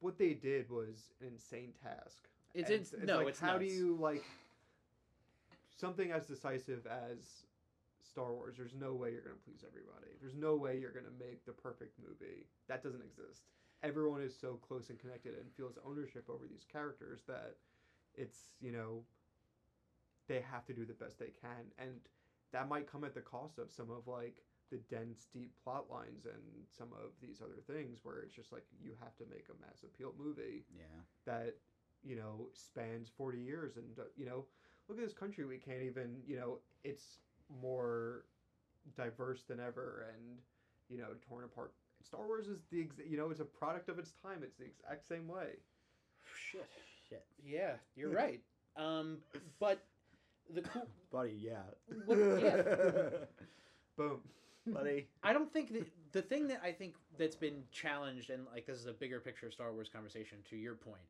what they did was an insane task. It's, And it's, no, like, it's how do you like something as decisive as Star Wars? There's no way you're gonna please everybody. There's no way you're gonna make the perfect movie. That doesn't exist. Everyone is so close and connected and feels ownership over these characters that it's you know they have to do the best they can, and that might come at the cost of some of like the dense, deep plot lines and some of these other things where it's just like you have to make a mass appeal movie yeah, that you know spans 40 years and uh, you know look at this country. We can't even, you know, it's more diverse than ever, and you know, torn apart. Star Wars is the, ex- you know, it's a product of its time. It's the exact same way. Shit. Shit, Yeah, you're right. Um, but the cool, *coughs* buddy. Yeah. What- yeah. *laughs* Boom. buddy. I don't think that the thing that I think that's been challenged, and like this is a bigger picture Star Wars conversation. To your point,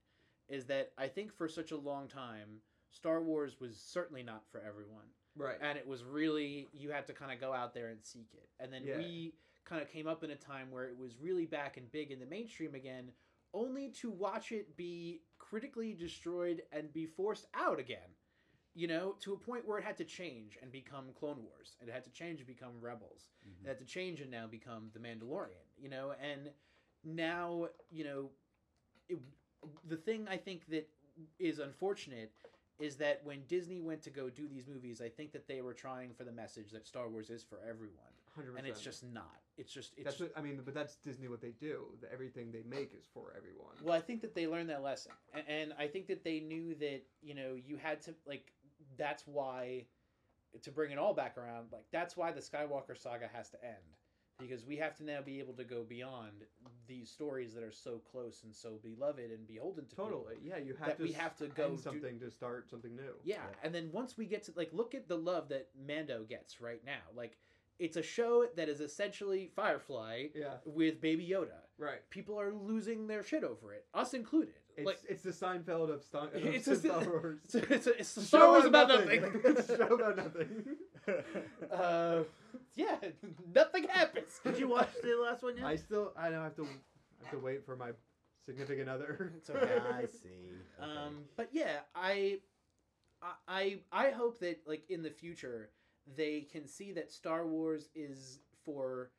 is that I think for such a long time, Star Wars was certainly not for everyone. Right. and it was really you had to kind of go out there and seek it and then Yeah. we kind of came up in a time where it was really back and big in the mainstream again only to watch it be critically destroyed and be forced out again you know to a point where it had to change and become clone wars and it had to change and become rebels Mhm. it had to change and now become the mandalorian you know and now you know it, the thing i think that is unfortunate is that when Disney went to go do these movies, I think that they were trying for the message that Star Wars is for everyone, Hundred and it's just not. It's just it's. That's what I mean, but that's Disney. What they do, the, everything they make is for everyone. well, I think that they learned that lesson, and, and I think that they knew that you know you had to like. That's why, to bring it all back around, like that's why the Skywalker saga has to end, because we have to now be able to go beyond these stories that are so close and so beloved and beholden to people. Totally. Yeah, you have That to. we have to go end do- something to start something new. Yeah, Yeah. and then once we get to like look at the love that Mando gets right now. Like it's a show that is essentially Firefly Yeah. with Baby Yoda. Right. People are losing their shit over it, us included. It's like it's the Seinfeld of Star, of It's a- Wars. *laughs* it's a, it's a, it's Show Star Wars about nothing. *laughs* it's a show about nothing. *laughs* *laughs* uh, yeah, *laughs* nothing happens. Did you watch the last one yet? I still I don't have to I have to wait for my significant other. *laughs* It's okay. I see. Okay. Um, but yeah, I, I, I hope that like in the future they can see that Star Wars is for,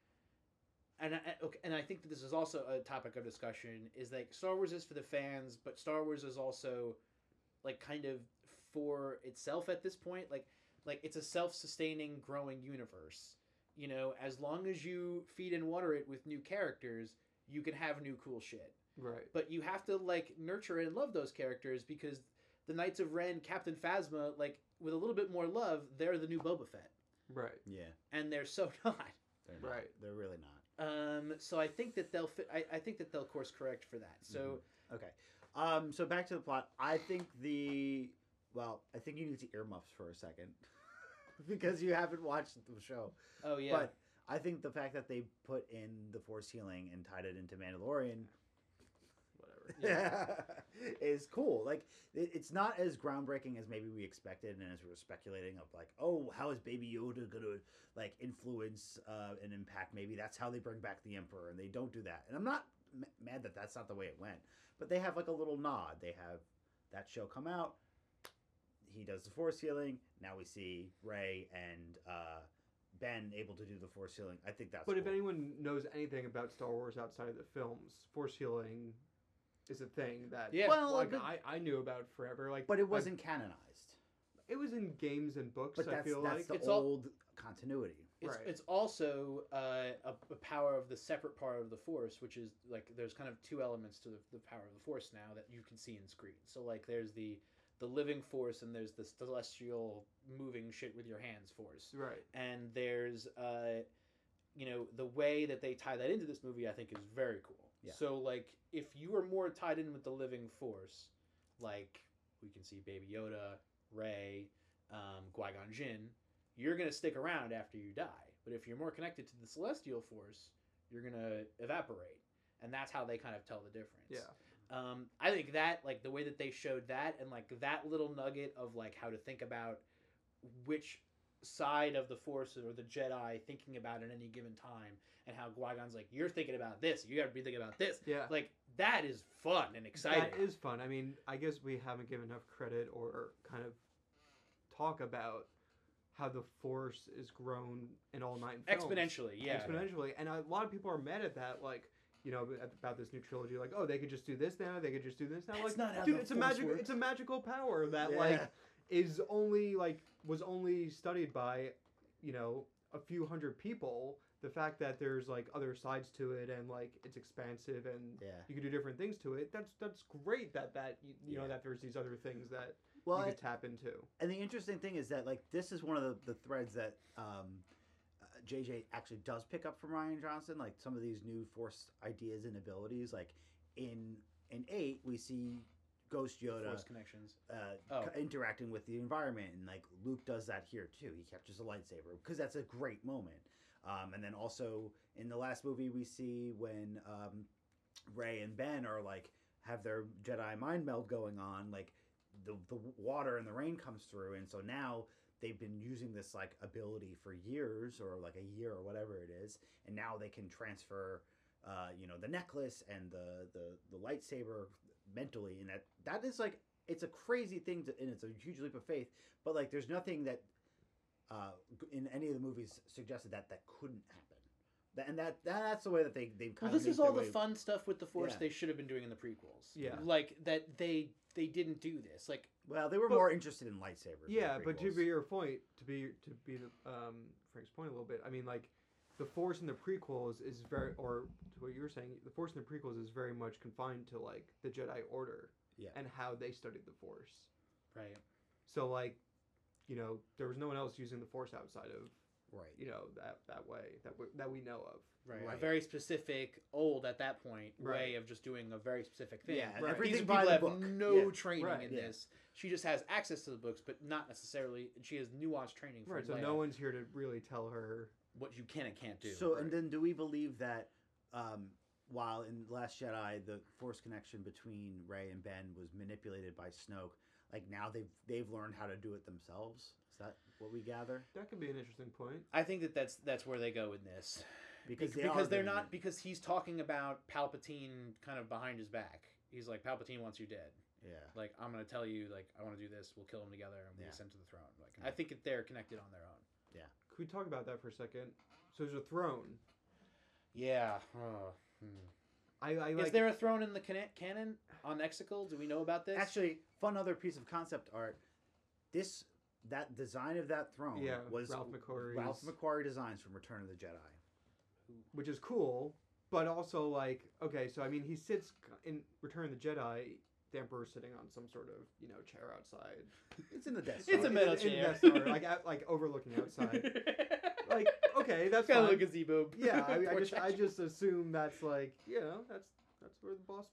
and I, okay, and I think that this is also a topic of discussion is like Star Wars is for the fans, but Star Wars is also, like kind of for itself at this point. Like, like it's a self-sustaining, growing universe. You know, as long as you feed and water it with new characters, you can have new cool shit right. but you have to like nurture and love those characters because the Knights of Ren, Captain Phasma, like with a little bit more love, they're the new Boba Fett, Right. yeah, and they're so *laughs* not. they're not. Right. They're really not. Um, so I think that they'll fit. I, I think that they'll course correct for that. So Okay. Um, so back to the plot. I think the well, I think you need to earmuffs for a second *laughs* *laughs* because you haven't watched the show. oh yeah, But I think the fact that they put in the force healing and tied it into Mandalorian Whatever. *laughs* is cool. Like it, it's not as groundbreaking as maybe we expected, and as we were speculating of like, oh, how is Baby Yoda gonna like influence uh, and impact? Maybe that's how they bring back the Emperor, and they don't do that. And I'm not m- mad that that's not the way it went, but they have like a little nod. They have that show come out. He does the force healing. Now we see Rey and uh, Ben able to do the force healing. I think that's. But if anyone knows anything about Star Wars outside of the films, force healing is a thing that Yeah. Well, like, but- I, I knew about forever. Like, but it wasn't canonized. it was in games and books. But I feel that's like the It's all- old continuity. it's right. it's also uh, a, a power of the separate part of the Force, which is like there's kind of two elements to the, the power of the Force now that you can see in screen. So like there's the the living Force and there's the celestial moving shit with your hands Force. right. and there's uh you know the way that they tie that into this movie i think is very cool Yeah. so like if you are more tied in with the living force like we can see baby yoda rey um, qui-gon jinn you're going to stick around after you die but if you're more connected to the celestial force you're going to evaporate and that's how they kind of tell the difference Yeah. Um, I think that like the way that they showed that and like that little nugget of like how to think about which side of the force or the Jedi thinking about at any given time and how Qui-Gon's like you're thinking about this you got to be thinking about this Yeah. like that is fun and exciting That is fun. I mean, I guess we haven't given enough credit or kind of talk about how the force is grown in all nine films. exponentially yeah Exponentially. And a lot of people are mad at that, like, you know, about this new trilogy, like, oh, they could just do this now, they could just do this now. That's like, not how dude, it's a magic, works. it's a magical power that Yeah. like is only like was only studied by, you know, a few hundred people. The fact that there's like other sides to it and like it's expansive and Yeah. you can do different things to it. That's that's great that that you, you know that there's these other things that Well, you I- tap into. and the interesting thing is that like this is one of the, the threads that um, JJ actually does pick up from Rian Johnson. Like some of these new Force ideas and abilities. Like in in eight, we see Ghost Yoda Force connections. uh, Oh. c- interacting with the environment, and like Luke does that here too. He captures a lightsaber because that's a great moment. Um, and then also in the last movie, we see when um, Rey and Ben are like have their Jedi mind meld going on, like the the water and the rain comes through, and so now they've been using this like ability for years or like a year or whatever it is, and now they can transfer. Uh, you know the necklace and the, the the lightsaber mentally, and that that is like it's a crazy thing to, and it's a huge leap of faith. But like, there's nothing that uh, in any of the movies suggested that that couldn't happen. And that, that that's the way that they they Well, kind this of is all the fun stuff with the Force Yeah. they should have been doing in the prequels. Yeah. Like that they they didn't do this. Like Well, they were But- more interested in lightsabers. Yeah, but to be your point, to be to be um, Frank's point a little bit, I mean, like the Force in the prequels is very, or to what you were saying, the Force in the prequels is very much confined to like the Jedi Order Yeah. and how they studied the Force. right. So like, you know, there was no one else using the Force outside of right. you know that that way that we, that we know of. Right. A very specific, old at that point way of just doing a very specific thing. Yeah, Right. everything These are by people the have book. no Yeah. training Right. in Yeah. this. She just has access to the books, but not necessarily. She has nuanced training from Right. So Leia, no one's here to really tell her. what you can and can't do. So, right. and then do we believe that um, while in Last Jedi the Force connection between Rey and Ben was manipulated by Snoke, like now they've they've learned how to do it themselves? Is that what we gather? That could be an interesting point. I think that that's that's where they go in this. Because Bec- they because are they're not it. because he's talking about Palpatine kind of behind his back. He's like Palpatine wants you dead. Yeah. Like I'm gonna tell you like I want to do this. We'll kill him together and we'll Yeah. ascend to the throne. Like I think that they're connected on their own. Yeah. Could we talk about that for a second? So there's a throne. Yeah. Oh, hmm. I, I Is there a throne in the cana- canon on Exegol? Do we know about this? Actually, fun other piece of concept art. This that design of that throne Yeah, was Ralph McQuarrie's- Ralph McQuarrie designs from Return of the Jedi. which is cool, but also like okay, so I mean he sits in Return of the Jedi. The Emperor's sitting on some sort of you know chair outside. It's in the Death *laughs* It's a In- metal in, chair. Death Star, like out, *laughs* like overlooking outside. *laughs* like okay, that's kind of like a gazebo. yeah, I, I just I just assume that's like you know that's that's where the boss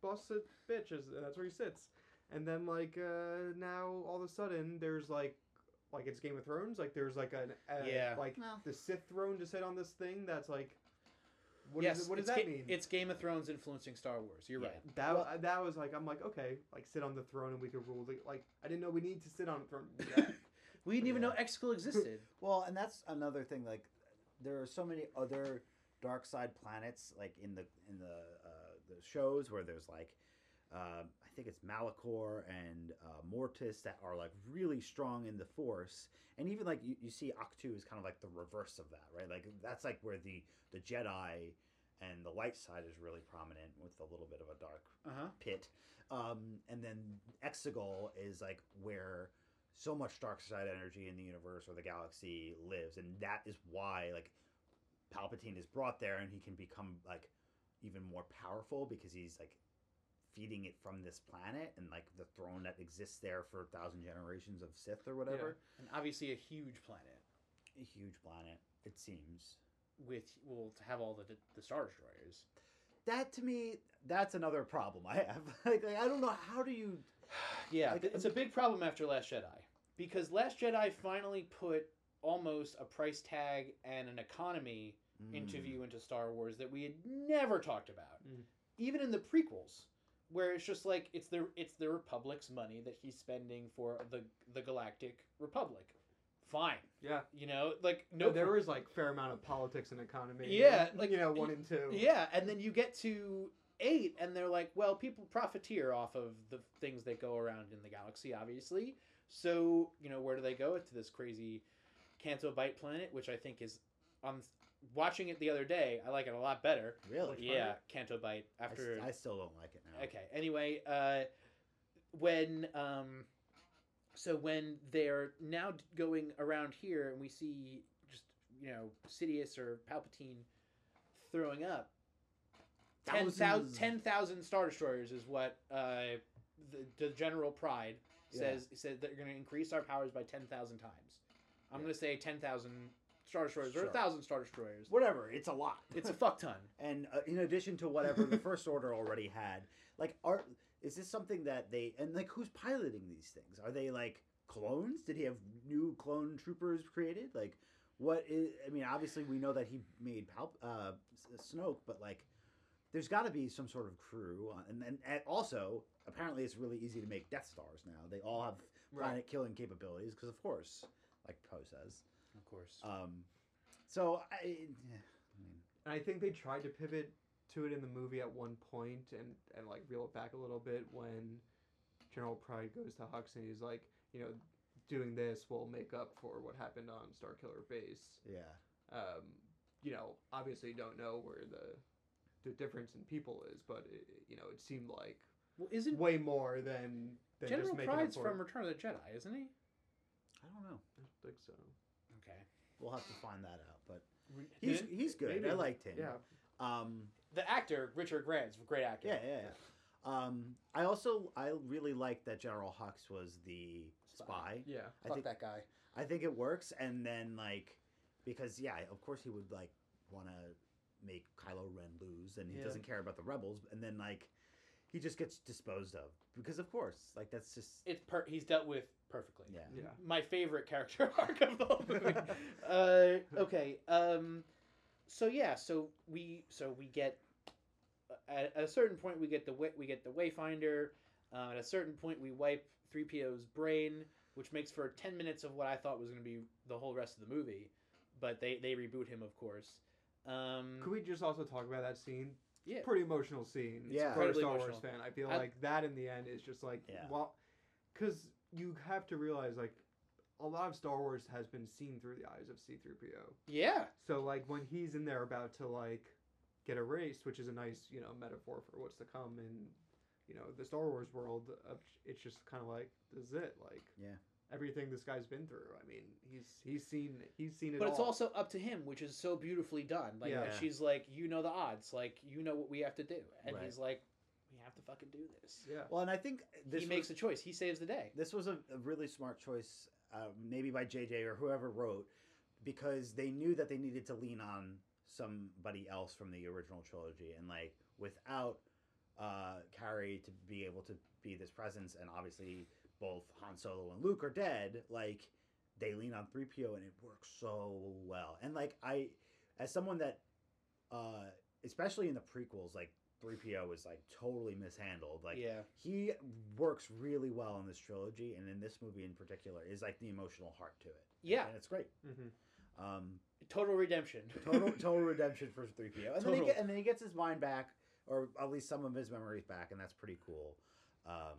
boss sit, bitch is. That's where he sits. And then like uh, now all of a sudden there's like like it's Game of Thrones. Like there's like an uh, Yeah. like No. the Sith throne to sit on this thing. That's like what yes, does it- what does it's that Ga- mean? It's Game of Thrones influencing Star Wars. You're Yeah. right. That Well- uh, that was like I'm like okay like sit on the throne and we could rule the like I didn't know we need to sit on the throne. *laughs* that. We didn't even Yeah. know Exegol existed. *laughs* Well, and that's another thing. Like, there are so many other dark side planets, like in the in the uh, the shows where there's like, um, I think it's Malachor and uh, Mortis that are like really strong in the Force, and even like you, you see Ahch-To is kind of like the reverse of that, right? Like that's like where the the Jedi and the light side is really prominent with a little bit of a dark Uh huh. pit. Um, and then Exegol is like where so much dark side energy in the universe or the galaxy lives, and that is why like Palpatine is brought there, and he can become like even more powerful because he's like feeding it from this planet and like the throne that exists there for a thousand generations of Sith or whatever. And obviously a huge planet A huge planet, it seems. with will have all the the Star Destroyers. That to me, that's another problem I have. like, *laughs* like I don't know how do you *sighs* yeah, Like, it's a big problem after Last Jedi because Last Jedi finally put almost a price tag and an economy into Mm. view into Star Wars that we had never talked about, Mm. even in the prequels, where it's just like it's the it's the Republic's money that he's spending for the the Galactic Republic. Fine, yeah. you know, like No, no, there was like fair amount of politics and economy. Yeah, like like, you know one and two. Yeah, and then you get to eight, and they're like, well, people profiteer off of the things that go around in the galaxy, obviously. So, you know, where do they go? To this crazy Canto Bight planet, which I think is on watching it the other day. I like it a lot better. really. Which Yeah, Canto Bight. After I still don't like it now. Okay. Anyway, uh, when um, so when they're now going around here, and we see just you know Sidious or Palpatine throwing up 10,000 Thousands. 10,000 Star Destroyers is what uh, the, the General Pryde says said they're going to increase our powers by ten thousand times. I'm Yeah. going to say ten thousand star destroyers or a thousand star destroyers. Whatever, it's a lot. It's a fuck ton. *laughs* and uh, in addition to whatever the first order already had like are is this something that they and like who's piloting these things? Are they like clones? Did he have new clone troopers created? Like what is i mean obviously we know that he made Palp, uh snoke but like there's got to be some sort of crew and, then and also apparently it's really easy to make death stars now. They all have planet killing capabilities because of course like poe says course. um so i yeah, I mean, And I think they tried to pivot to it in the movie at one point and, and like reel it back a little bit when General Pryde goes to Hux and he's like, you know, doing this will make up for what happened on Starkiller Base. yeah Um, you know, obviously you don't know where the the difference in people is, but it, you know, it seemed like well, isn't way more than, than General just making Pryde's up for from it. Return of the Jedi, isn't he? i don't know I don't think so. Okay. We'll have to find that out, but he's he's good. maybe. I liked him. Yeah. Um. The actor Richard Grant's a great actor. Yeah. Yeah. yeah. Um. I also I really liked that General Hux was the Spy. spy. Yeah. I Fuck think that guy. I think it works, and then like because yeah, of course he would like want to make Kylo Ren lose, and he Yeah. doesn't care about the rebels, and then like he just gets disposed of because of course like that's just It's per- he's dealt with perfectly. yeah. Yeah. My favorite character *laughs* arc of the whole movie. *laughs* uh, okay. Um, so yeah, so we so we get at, at a certain point we get the wa- we get the Wayfinder. Uh, at a certain point we wipe 3PO's brain, which makes for 10 minutes of what I thought was going to be the whole rest of the movie. But they they reboot him, of course. Um, Could we just also talk about that scene? Yeah. Pretty emotional scene. Yeah. For a Incredibly Star Wars fan, I feel I- like that in the end is just like Yeah. well, because you have to realize like a lot of Star Wars has been seen through the eyes of C-3PO. Yeah. So like when he's in there about to like get erased, which is a nice you know metaphor for what's to come in you know the Star Wars world. Of, it's just kind of like this is it. Like Yeah. Everything this guy's been through. I mean, he's he's seen he's seen it. But it's all. also up to him, which is so beautifully done. Like Yeah. she's like, you know the odds, like you know what we have to do, and Right. he's like, we have to fucking do this. yeah. Well, and I think this he was- makes a choice. He saves the day. this was a, a really smart choice, uh, maybe by JJ or whoever wrote, because they knew that they needed to lean on somebody else from the original trilogy, and like without uh, Carrie to be able to be this presence, and obviously both Han Solo and Luke are dead, like they lean on 3PO and it works so well. And like I as someone that uh especially in the prequels, like 3PO is like totally mishandled. Like yeah, he works really well in this trilogy and in this movie in particular is like the emotional heart to it. Yeah. And it's great. hmm Um total redemption. *laughs* total *laughs* total redemption for 3PO. And then he get, and then he gets his mind back or at least some of his memories back and that's pretty cool. Um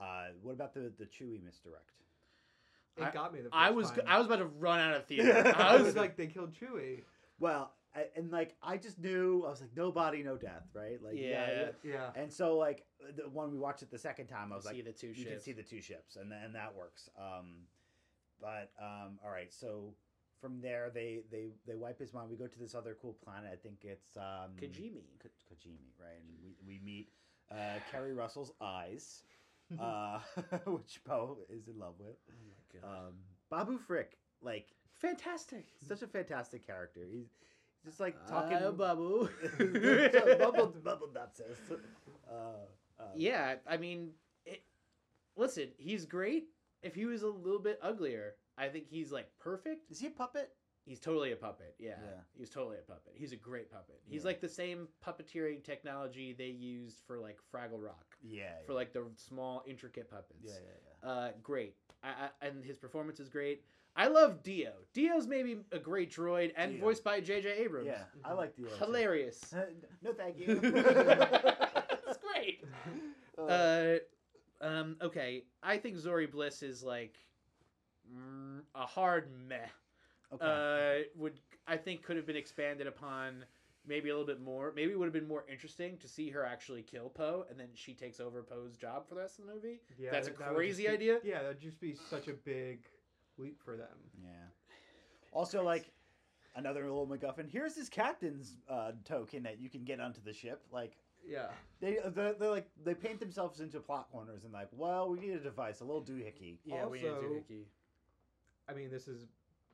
uh what about the the Chewie misdirect? It I- got me the. First I was time. I was about to run out of *laughs* theater. I I was was like, they killed Chewie. Well, I, and like I just knew I was like no body no death, right? Like Yeah. Yeah. And so like the one we watched it the second time I was see like the two ships. you ships. can see the two ships and and that works um but um all right so from there they they they wipe his mind we go to this other cool planet i think it's um Kijimi. Ka- kijimi right and we, we meet uh keri russell's eyes *laughs* uh *laughs* which poe is in love with Oh my god. um babu frick like Fantastic. such a fantastic character he's just like talking Uh, Babu. *laughs* bubble bubble uh, um, yeah, I mean, it, listen, he's great. If he was a little bit uglier, I think he's like perfect. is he a puppet He's totally a puppet. Yeah, Yeah. he's totally a puppet. He's a great puppet. He's Yeah. like the same puppeteering technology they used for like Fraggle Rock, yeah for like the small intricate puppets. yeah yeah yeah Uh, great. I, I, and his performance is great. I love D-O. D-O's maybe a great droid and D-O. voiced by J.J. Abrams. Yeah, I like uh, Hilarious. *laughs* no, thank you. *laughs* it's great. *laughs* Uh, Uh, um, okay. I think Zorii Bliss is like mm, a hard meh. okay. Uh, would I think could have been expanded upon maybe a little bit more. Maybe it would have been more interesting to see her actually kill Poe, and then she takes over Poe's job for the rest of the movie. Yeah, That's a that- that would crazy just be- idea. Yeah, that'd just be such a big leap for them. yeah. Also, like another little MacGuffin. Here's this captain's uh, token that you can get onto the ship. Like, Yeah. They they're, they're like they paint themselves into plot corners and like, well, we need a device, a little doohickey. Yeah, we need a doohickey. I mean, this is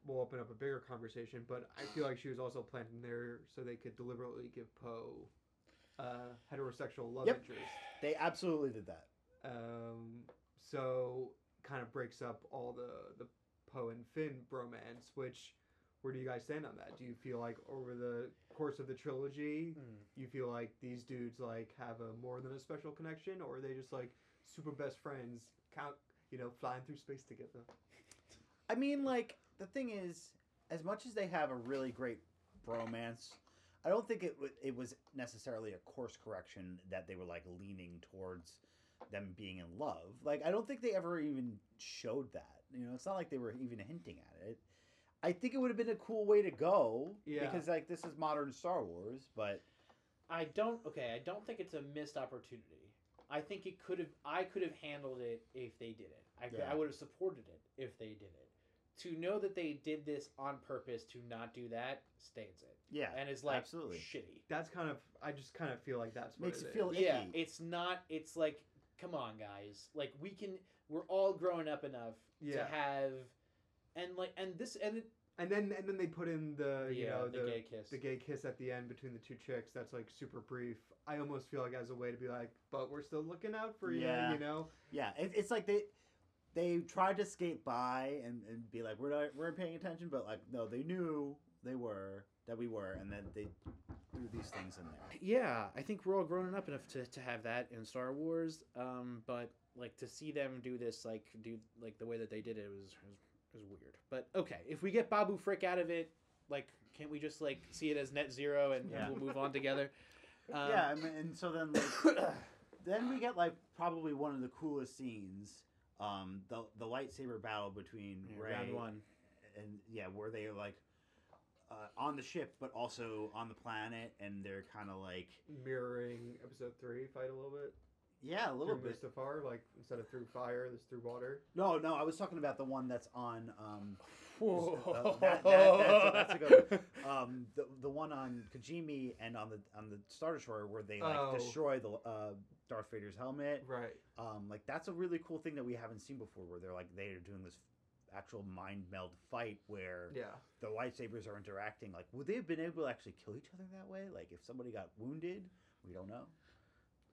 will open up a bigger conversation, but I feel like she was also planted there so they could deliberately give Poe uh, heterosexual love Yep. interest. They absolutely did that. Um, so kind of breaks up all the the Poe and Finn bromance. Which, where do you guys stand on that? Do you feel like over the course of the trilogy, Mm. you feel like these dudes like have a more than a special connection, or are they just like super best friends, count you know, flying through space together? I mean, like the thing is, as much as they have a really great bromance, I don't think it w- it was necessarily a course correction that they were like leaning towards them being in love. Like I don't think they ever even showed that. You know, it's not like they were even hinting at it. I think it would have been a cool way to go Yeah. because like this is modern Star Wars, but I don't. Okay, I don't think it's a missed opportunity. I think it could have. I could have handled it if they did it. I, Yeah. I would have supported it if they did it. To know that they did this on purpose to not do that stains it, yeah, and it's like absolutely. shitty. That's kind of I just kind of feel like that's what Makes it it feel is. icky. Yeah, it's not. It's like, come on, guys. Like we can. We're all growing up enough Yeah. to have, and like, and this, and it, And then and then they put in the you yeah, know the, the gay kiss. the gay kiss at the end between the two chicks. That's like super brief. I almost feel like as a way to be like, but we're still looking out for Yeah. you. You know. Yeah, it, it's like they they tried to skate by and, and be like we're not we're paying attention, but like no, they knew they were that we were, and then they threw these things in there. yeah, I think we're all grown up enough to, to have that in Star Wars. Um, but like to see them do this, like do like the way that they did it was was, was weird. But okay, if we get Babu Frick out of it, like, can't we just like see it as net zero and, Yeah. and we'll move on together? *laughs* Um, yeah, I mean, and so then like, *coughs* then we get like probably one of the coolest scenes, um, the the lightsaber battle between yeah, Rey one. and yeah, where they are like. Uh, on the ship, but also on the planet, and they're kind of like, Mirroring episode three fight a little bit. yeah, a little through bit. Mustafar, like instead of through fire, this through water. No, no, I was talking about the one that's on um, Whoa. *laughs* Uh, that- that- that's a- that's a good *laughs* um, the the one on Kijimi and on the on the Star Destroyer where they like Oh. destroy the uh, Darth Vader's helmet. Right. Um, like that's a really cool thing that we haven't seen before, where they're like they're doing this actual mind meld fight where Yeah. the lightsabers are interacting. Like, would they have been able to actually kill each other that way? Like, if somebody got wounded, we don't know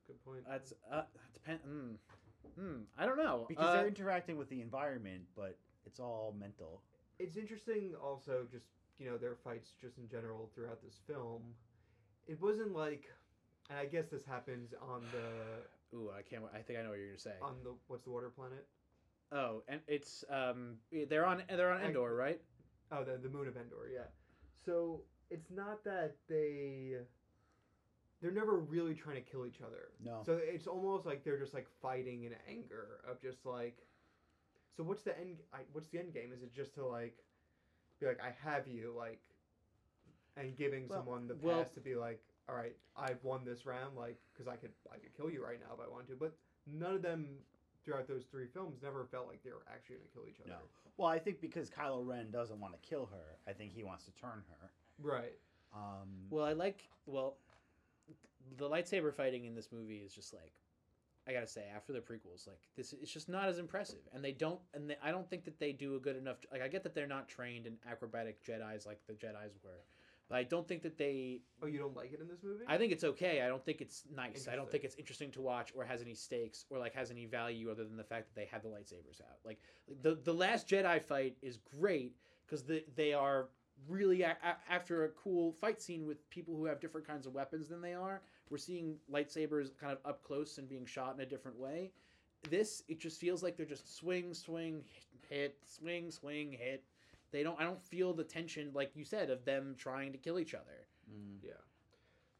Good point. That's uh, depend. Mm, mm, I don't know because Uh, they're interacting with the environment, but it's all mental. It's interesting also just, you know, their fights just in general throughout this film. It wasn't like and I guess this happens on the *sighs* Ooh, I can't. I think I know what you're gonna say. on the what's the water planet? oh, and it's um, they're on they're on Endor, right? Oh, the the moon of Endor, yeah. So it's not that they they're never really trying to kill each other. No. So it's almost like they're just like fighting in anger of just like. So what's the end? I, what's the end game? Is it just to like, be like I have you like, and giving Well- someone the pass well- to be like, all right, I've won this round, like because I could I could kill you right now if I wanted to, but none of them throughout those three films never felt like they were actually gonna kill each other. No. Well, I think because Kylo Ren doesn't want to kill her, I think he wants to turn her. Right. Um, Well, I like well, the lightsaber fighting in this movie is just like, I gotta say, after the prequels, like this, it's just not as impressive, and they don't, and they, I don't think that they do a good enough. Like, I get that they're not trained in acrobatic Jedi's like the Jedi's were, but I don't think that they. Oh, you don't like it in this movie? I think it's okay. I don't think it's nice. I don't think it's interesting to watch or has any stakes or like has any value other than the fact that they have the lightsabers out. Like the the last Jedi fight is great because the, they are really a, a- after a cool fight scene with people who have different kinds of weapons than they are. We're seeing lightsabers kind of up close and being shot in a different way. This it just feels like they're just swing, swing, hit, swing, swing, hit. They don't. I don't feel the tension like you said of them trying to kill each other mm. Yeah.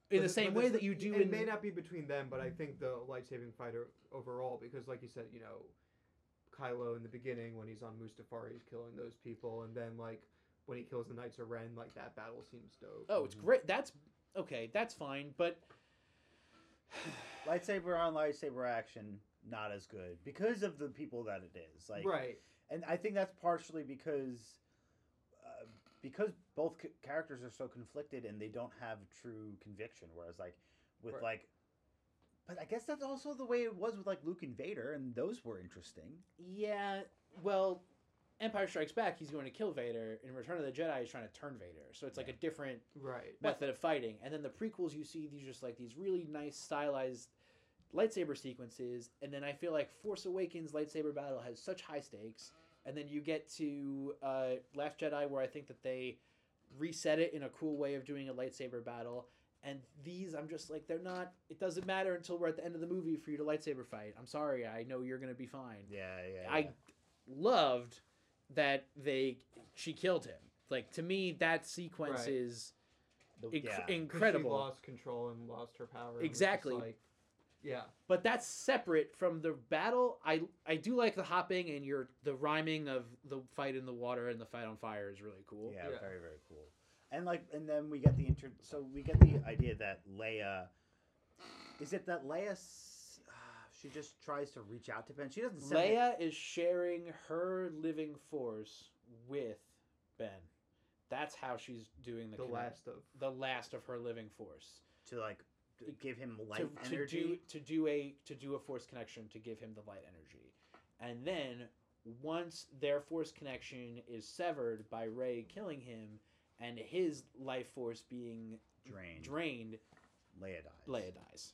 in But the same way that you do. It in, may not be between them, but I think the lightsabing fighter overall, because like you said, you know, Kylo in the beginning when he's on Mustafar, he's killing those people, and then like when he kills the Knights of Ren, like that battle seems dope. Oh, it's Mhm. great. That's okay. That's fine, but *sighs* lightsaber on lightsaber action, not as good because of the people that it is. Like, right. and I think that's partially because uh, because both c- characters are so conflicted and they don't have true conviction. Whereas, like with Right. like But I guess that's also the way it was with like Luke and Vader, and those were interesting. Yeah, well, Empire Strikes Back, he's going to kill Vader. In Return of the Jedi, he's trying to turn Vader. So it's like a different Right. method of fighting. And then the prequels, you see these just like these really nice stylized lightsaber sequences. And then I feel like Force Awakens lightsaber battle has such high stakes. And then you get to uh, Last Jedi, where I think that they reset it in a cool way of doing a lightsaber battle. And these, I'm just like, they're not. It doesn't matter until we're at the end of the movie for you to lightsaber fight. I'm sorry. I know you're gonna be fine. Yeah, yeah. I loved that they she killed him. Like to me, that sequence Right. is The- inc- yeah. 'Cause She incredible. lost control and lost her power. and was just Exactly. Like, yeah. But that's separate from the battle. I I do like the hopping and your the rhyming of the fight in the water and the fight on fire is really cool. Yeah, Yeah. very very cool. And like, and then we get the inter. So we get the idea that Leia. Is it that Leia? s- uh, She just tries to reach out to Ben. She doesn't. Send it- Leia is sharing her living force with Ben. That's how she's doing the The connect- last of. the last of her living force. to like to give him to, life to energy. do to do a to do a force connection to give him the light energy, and then once their force connection is severed by Rey killing him, and his life force being drained. drained, Leia dies. Leia dies.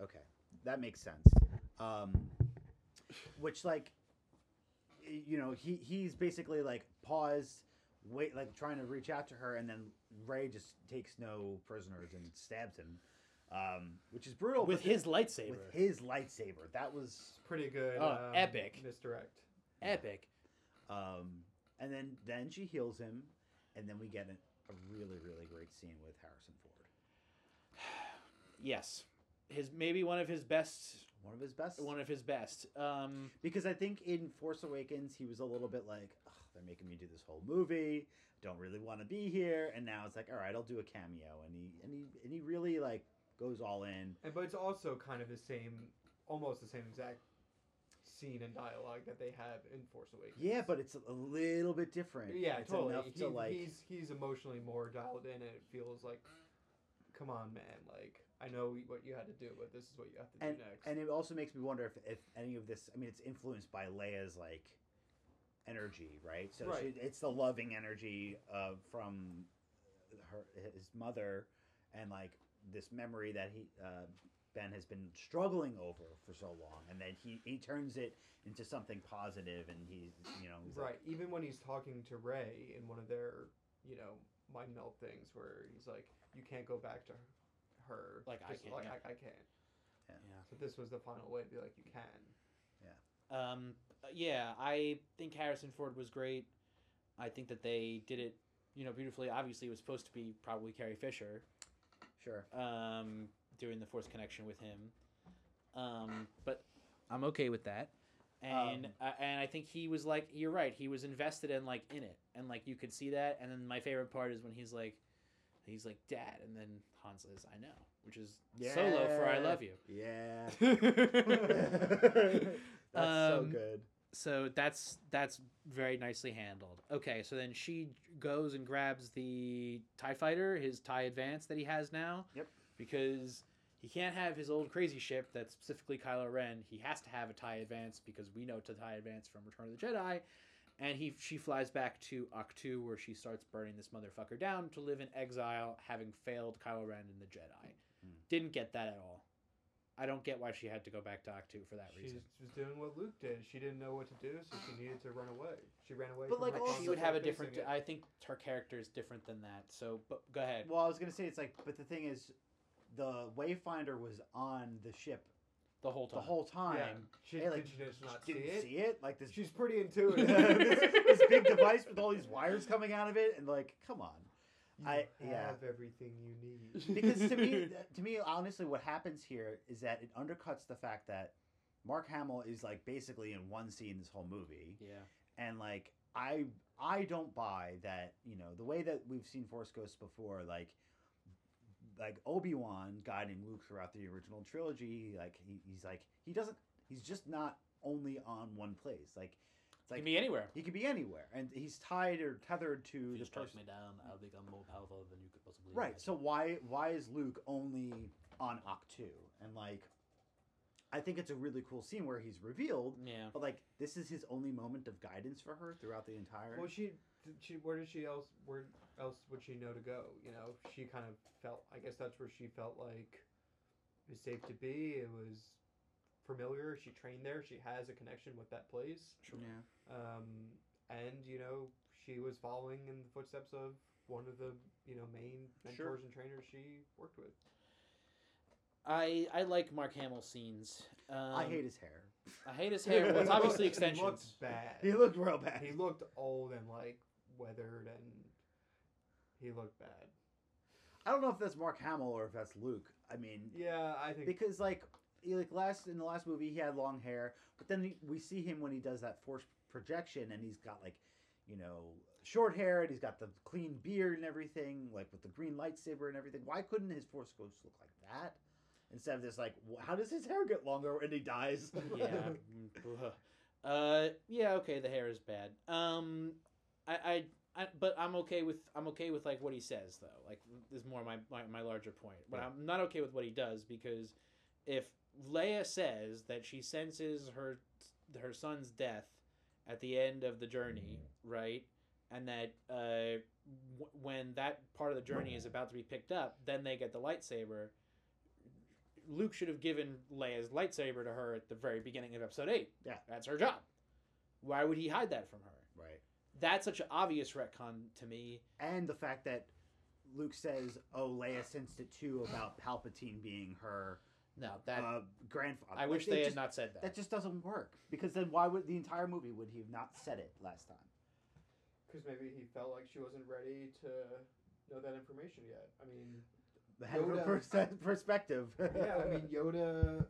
Okay, that makes sense. Um, which like, you know, he he's basically like paused, wait, like trying to reach out to her, and then Rey just takes no prisoners and stabs him, um, which is brutal. with but his lightsaber. with his lightsaber, that was Pretty good. Oh, um, epic. Misdirect. epic. Um, and then then she heals him, and then we get a, a really really great scene with Harrison Ford, *sighs* Yes, his maybe one of his best. one of his best. One of his best. Um, because I think in Force Awakens he was a little bit like, they're making me do this whole movie. Don't really want to be here, and now it's like, all right, I'll do a cameo, and he and he and he really like goes all in. And but it's also kind of the same, almost the same exact scene and dialogue that they have in Force Awakens. Yeah, but it's a little bit different. yeah, it's totally. enough He, to like. he's he's emotionally more dialed in, and it feels like, come on, man. Like I know what you had to do, but this is what you have to and do next. and it also makes me wonder if, if any of this i mean it's influenced by leia's like energy right so Right. She, it's the loving energy uh, from her his mother and like this memory that he uh, ben has been struggling over for so long and then he he turns it into something positive and he's you know he's like- right, even when he's talking to Rey in one of their, you know, mind melt things, where he's like, "You can't go back to her." Like I just can, Like yeah. I, I can't. yeah. So this was the final way to be like, "You can." Yeah. Um, yeah, I think Harrison Ford was great. I think that they did it, you know, beautifully. Obviously, it was supposed to be probably Carrie Fisher, sure um, doing the Force connection with him. Um, but I'm okay with that. And Um, uh, and I think he was like, you're right. He was invested in like in it, and like you could see that. And then my favorite part is when he's like, he's like, Dad, and then Han says, I know, which is Solo for I love you. yeah *laughs* *laughs* that's so Um, good so that's that's very nicely handled. Okay, so then she goes and grabs the Tie Fighter, his Tie Advance that he has now. Yep. Because he can't have his old crazy ship that's specifically Kylo Ren. He has to have a Tie Advance because we know to Tie Advance from Return of the Jedi. And he she flies back to Ahch-To where she starts burning this motherfucker down to live in exile, having failed Kylo Ren and the Jedi. Hmm. Didn't get that at all. I don't get why she had to go back to Ahch-To for that She reason. She was doing what Luke did. She didn't know what to do, so she needed to run away. She ran away. But, from like, her also- she would have a different. it. I think her character is different than that. So, but go ahead. Well, I was gonna say it's like, but the thing is, the Wayfinder was on the ship The whole time. the whole time. Yeah. She, Hey, like, did she just not see didn't it? see it. Like this, She's pretty intuitive. *laughs* this, this big device with all these wires coming out of it, and like, come on. You I- have yeah. everything you need. *laughs* Because to me, *laughs* to me, honestly, what happens here is that it undercuts the fact that Mark Hamill is like basically in one scene this whole movie, Yeah. and like I I don't buy that you know the way that we've seen Force Ghosts before, like like Obi Wan guiding Luke throughout the original trilogy, like he, he's like he doesn't he's just not only on one place, like it's Can be anywhere. he could be anywhere, and he's tied or tethered to If you the just touch person. me down, I'll become more powerful than you could possibly. Right. imagine. So why why is Luke only on Ahch-To and like I think it's a really cool scene where he's revealed, Yeah. but like this is his only moment of guidance for her throughout the entire. Well, she, did she, where did she else, where else would she know to go? You know, she kind of felt. I guess that's where she felt like it was safe to be. It was familiar. She trained there. She has a connection with that place. yeah. Um, and you know, she was following in the footsteps of one of the you know main mentors Sure. and trainers she worked with. I I like Mark Hamill scenes. Um, I hate his hair. I hate his hair. Well, it's *laughs* obviously He extensions. looked bad. He looked real bad. He looked old and like weathered, and he looked bad. I don't know if that's Mark Hamill or if that's Luke. I mean, Yeah, I think because like he, like last in the last movie he had long hair, but then he, we see him when he does that force projection and he's got like you know short hair and he's got the clean beard and everything, like with the green lightsaber and everything. Why couldn't his force ghost look like that? Instead of this, like, how does his hair get longer and he dies? *laughs* yeah. *laughs* Uh, yeah. Okay, the hair is bad. Um, I, I, I, but I'm okay with I'm okay with like what he says though. Like this is more my, my my larger point. But Yeah. I'm not okay with what he does because if Leia says that she senses her her son's death at the end of the journey, right? And that uh, w- when that part of the journey is about to be picked up, then they get the lightsaber. Luke should have given Leia's lightsaber to her at the very beginning of episode 8. Yeah. That's her job. Why would he hide that from her? right. That's such an obvious retcon to me. And the fact that Luke says, "Oh, Leia sensed it too about Palpatine being her No, that uh, grandfather." I wish it they just- had not said that. That just doesn't work because then why would the entire movie would he have not said it last time? because maybe he felt like she wasn't ready to know that information yet. I mean, The head of Yoda- pers- *laughs* perspective. *laughs* yeah, I mean Yoda,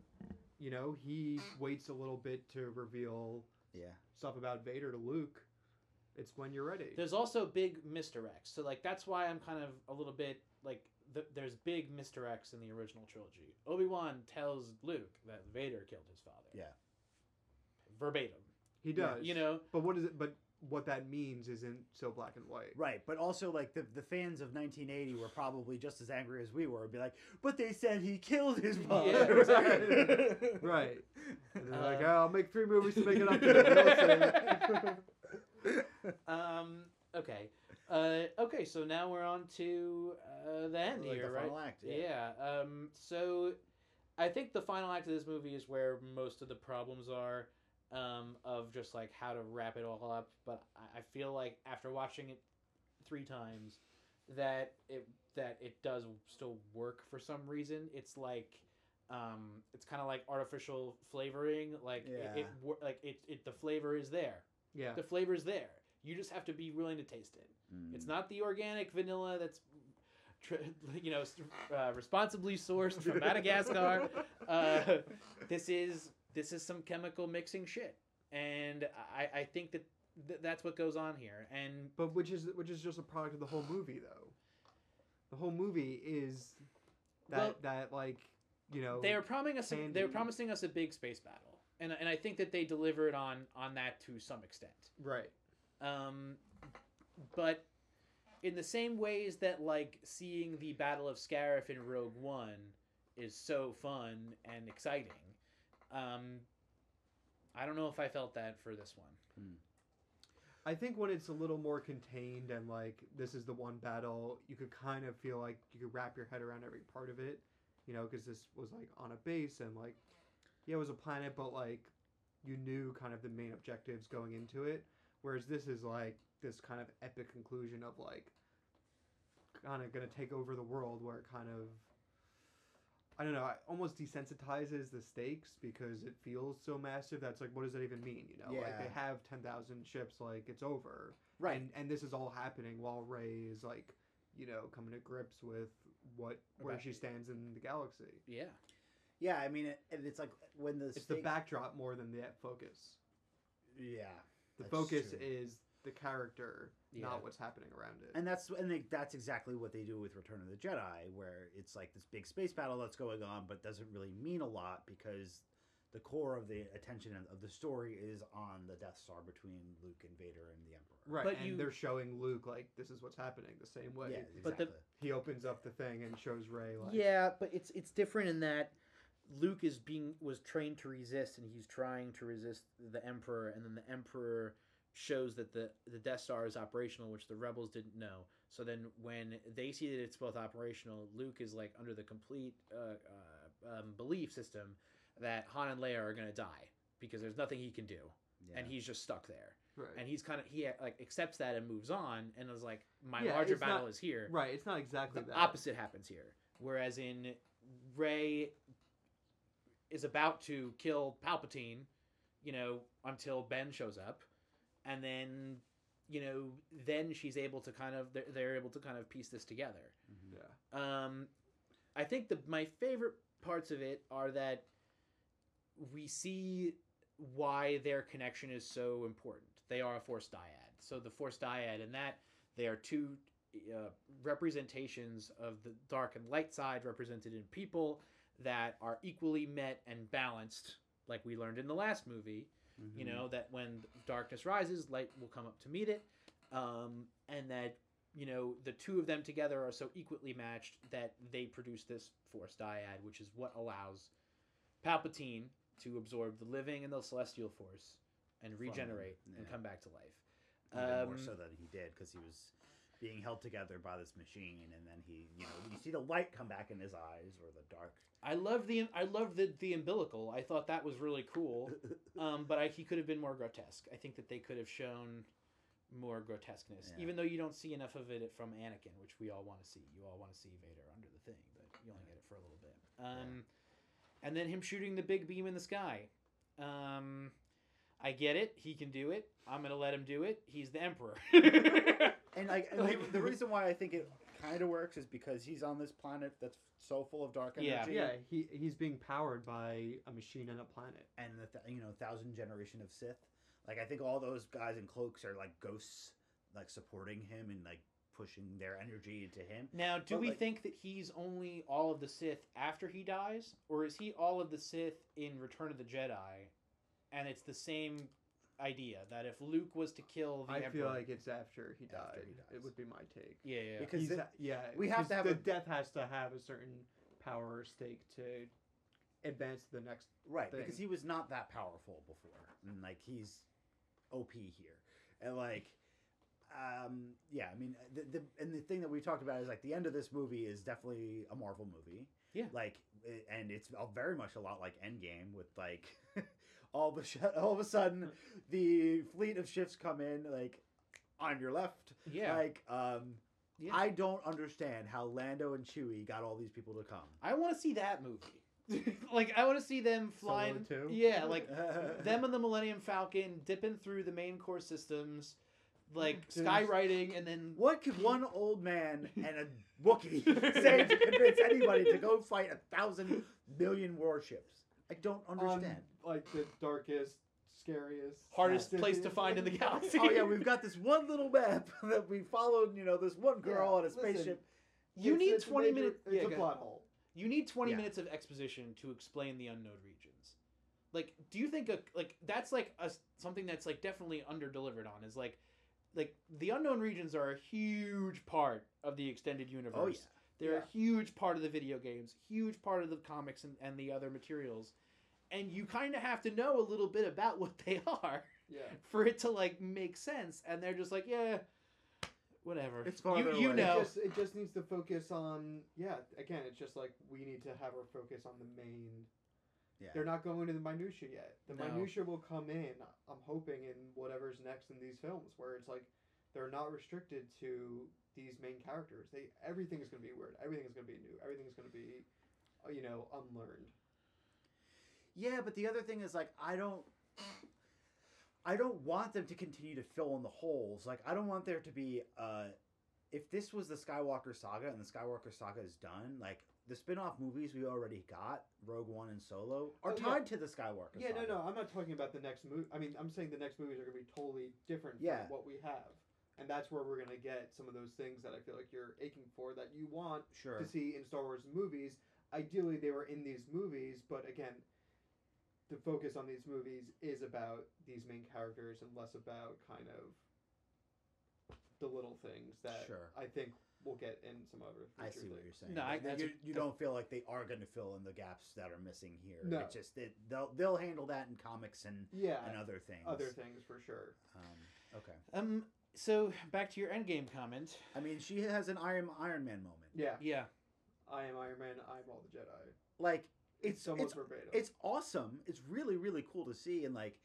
you know, he waits a little bit to reveal yeah. stuff about Vader to Luke. It's when you're ready. There's also big misdirects. So like that's why I'm kind of a little bit like th- there's big misdirects in the original trilogy. Obi Wan tells Luke that Vader killed his father. Yeah. Verbatim. he does. You know. But what is it? But what that means isn't so black and white. Right, but also like the the fans of 1980 were probably just as angry as we were, and be like, "But they said he killed his father." Yeah, exactly. *laughs* Right. And they're like, Uh, oh, I'll make three movies to make it up to it. *laughs* *laughs* Um. Okay. Uh. Okay. So now we're on to uh, the end Like here, the right? final act. Yeah. Yeah. Um. So, I think the final act of this movie is where most of the problems are, um, of just like how to wrap it all up. But I, feel like after watching it three times, that it that it does still work for some reason. It's like. Um, it's kind of like artificial flavoring. Like it, Yeah. it, wor- like it, it, the flavor is there yeah. the flavor is there. You just have to be willing to taste it. Mm. It's not the organic vanilla that's, *laughs* you know, uh, responsibly sourced from Madagascar. *laughs* Uh, this is this is some chemical mixing shit, and I, I think that th- that's what goes on here. And But which is which is just a product of the whole movie, though. The whole movie is that Well- that like you know they were promising us they were promising us a big space battle, and and I think that they delivered on on that to some extent. right. Um, but in the same ways that like seeing the Battle of Scarif in Rogue One is so fun and exciting, um, I don't know if I felt that for this one. I think when it's a little more contained and like this is the one battle, you could kind of feel like you could wrap your head around every part of it, you know, because this was like on a base and like, yeah, it was a planet, but like you knew kind of the main objectives going into it. Whereas this is like this kind of epic conclusion of like kind of gonna take over the world where it kind of I don't know, it almost desensitizes the stakes because it feels so massive. That's like, what does that even mean? You know, like they have ten thousand ships, like it's over, Right. And and this is all happening while Rey is like, you know, coming to grips with what where About- she stands in the galaxy. Yeah, yeah, I mean, it, it's like when the It's the backdrop more than the focus. Yeah, The focus true. is the character, Yeah. not what's happening around it. and that's and they, that's exactly what they do with Return of the Jedi, where it's like this big space battle that's going on, but doesn't really mean a lot because the core of the attention of- of the story is on the Death Star between Luke and Vader and the Emperor. right, But and you- they're showing Luke like this is what's happening the same way. Yeah, exactly. But the- He opens up the thing and shows Rey like yeah, but it's it's different in that Luke is being was trained to resist, and he's trying to resist the Emperor, and then the Emperor shows that the the Death Star is operational, which the rebels didn't know. So then, when they see that it's both operational, Luke is like under the complete uh, uh, um, belief system that Han and Leia are gonna die because there's nothing he can do, Yeah. and he's just stuck there. Right. And he's kind of he like accepts that and moves on, and is like, my Yeah, larger it's not- battle is here right. It's not exactly the that. opposite happens here. Whereas in Rey is about to kill Palpatine, you know, until Ben shows up, and then you know, then she's able to kind of they're, they're able to kind of piece this together. Mhm. Yeah. Um, I think the my favorite parts of it are that we see why their connection is so important. They are a Force dyad. So the Force dyad, and that they are two uh, representations of the dark and light side, represented in people that are equally met and balanced, like we learned in the last movie you Mhm. know that when darkness rises light will come up to meet it. Um, and that you know the two of them together are so equally matched that they produce this force dyad which is what allows palpatine to absorb the living and the celestial force and regenerate and come back to life. Even more Um, so than he did because he was being held together by this machine, and then he, you know, you see the light come back in his eyes or the dark. i love the i love the the umbilical i thought that was really cool *laughs* um, but I, he could have been more grotesque. I think that they could have shown more grotesqueness, Yeah. even though you don't see enough of it from Anakin, which we all want to see. You all want to see Vader under the thing, but you only get it for a little bit. Um, And then him shooting the big beam in the sky. Um, I get it. He can do it. I'm gonna let him do it. He's the emperor. *laughs* And like, and Like- the, the *laughs* reason why I think it kind of works is because he's on this planet that's so full of dark Yeah. energy. Yeah, he he's being powered by a machine and a planet. and the th- you know thousand generation of Sith. Like I think all those guys in cloaks are like ghosts, like supporting him and like pushing their energy into him. Now, do But, we like- think that he's only all of the Sith after he dies, or is he all of the Sith in Return of the Jedi? And it's the same idea that if Luke was to kill the I Emperor, feel like it's after he died. After he dies. It would be my take. yeah, yeah, Because He's the- yeah, we have to have the a- death has to have a certain power or stake to advance to the next. Right, thing. because he was not that powerful before, and like he's OP here, and like, um, yeah, I mean, the, the and the thing that we talked about is like the end of this movie is definitely a Marvel movie. Yeah. like, and it's very much a lot like Endgame with like, *laughs* all of a sh- all of a sudden the fleet of ships come in like on your left, yeah. like um. Yeah. I don't understand how Lando and Chewie got all these people to come. I want to see that movie. *laughs* like, I want to see them flying. too? Yeah, like *laughs* them and the Millennium Falcon dipping through the main core systems, like Dude. skywriting, and then What could one old man *laughs* and a Wookiee say to convince anybody to go fight a thousand million warships? I don't um, understand. On, like the darkest, scariest, hardest city place to find in the galaxy. *laughs* oh yeah, *laughs* we've got this one little map *laughs* that we followed. You know, this one girl Yeah, on a listen, spaceship. You It's- need it's twenty minutes. It's yeah, a plot hole. You need 20 Yeah. minutes of exposition to explain the unknown regions. Like, do you think a, like that's like a something that's like definitely under delivered on is like like the unknown regions are a huge part of the extended universe. Oh yeah, They're Yeah. a huge part of the video games, huge part of the comics and, and the other materials. And you kind of have to know a little bit about *laughs* what they are Yeah. for it to like make sense. And they're just like, yeah, whatever. It's you, farther you know. It just it just needs to focus on yeah. Again, it's just like we need to have our focus on the main. yeah. They're not going to the minutia yet. The No. minutia will come in. I'm hoping in whatever's next in these films, where it's like they're not restricted to these main characters. They everything is going to be weird. Everything is going to be new. Everything is going to be, uh, you know, unlearned. Yeah, but the other thing is like I don't I don't want them to continue to fill in the holes. Like I don't want there to be uh if this was the Skywalker saga and the Skywalker saga is done, like the spin-off movies we already got, Rogue One and Solo, are Oh, yeah. tied to the Skywalker Yeah, saga. no, no. I'm not talking about the next movie. I mean, I'm saying the next movies are going to be totally different Yeah. from what we have, and that's where we're going to get some of those things that I feel like you're aching for that you want Sure. to see in Star Wars movies. Ideally, they were in these movies, but again, the focus on these movies is about these main characters and less about kind of the little things that Sure. I think we'll get in some other. I future see what things. you're saying. No, I- Like, you, a- you don't feel like they are going to fill in the gaps that are missing here. No. It's just that they'll they'll handle that in comics and Yeah, and other things. other things for sure. Um, okay. Um. So back to your Endgame comment. I mean, she has an Iron Iron Man moment. Yeah, Yeah. I am Iron Man. I'm all the Jedi. Like It's, it's almost it's verbatim. it's awesome. It's really really cool to see and like,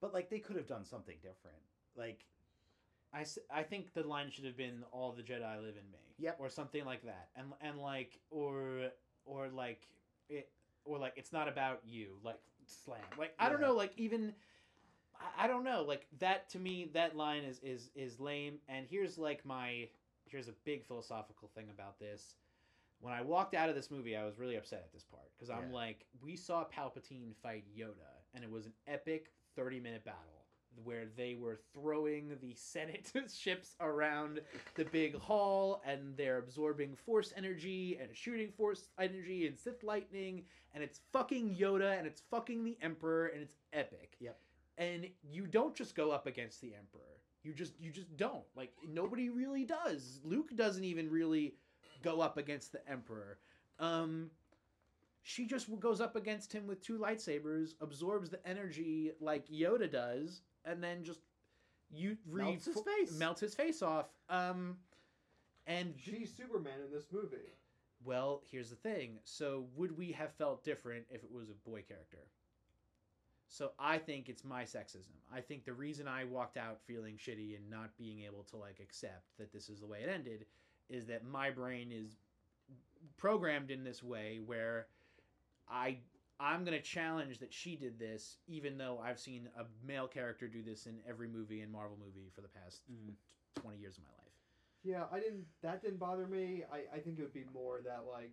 but like they could have done something different. Like I, I think the line should have been all the Jedi live in me. Yep. Or something like that. And and like or or like it or like it's not about you. Like slam. Like I don't know. Like even I, I don't know. Like that to me that line is is is lame. And here's like my here's a big philosophical thing about this. When I walked out of this movie, I was really upset at this part because I'm Yeah. like, we saw Palpatine fight Yoda, and it was an epic 30 minute battle where they were throwing the *laughs* Senate ships around the big hall and they're absorbing force energy and shooting force energy and Sith lightning and it's fucking Yoda and it's fucking the Emperor and it's epic. Yep. And you don't just go up against the Emperor. You just you just don't. Like nobody really does. Luke doesn't even really go up against the Emperor. Um she just goes up against him with two lightsabers, absorbs the energy like Yoda does, and then just you re- Melts his face. melts his face off. Um, and She's Superman in this movie. well, here's the thing. So, would we have felt different if it was a boy character? So, I think it's my sexism. I think the reason I walked out feeling shitty and not being able to like accept that this is the way it ended is that my brain is programmed in this way where I I'm going to challenge that she did this even though I've seen a male character do this in every movie and Marvel movie for the past Mm. 20 years of my life. Yeah, I didn't. That didn't bother me. I, I think it would be more that like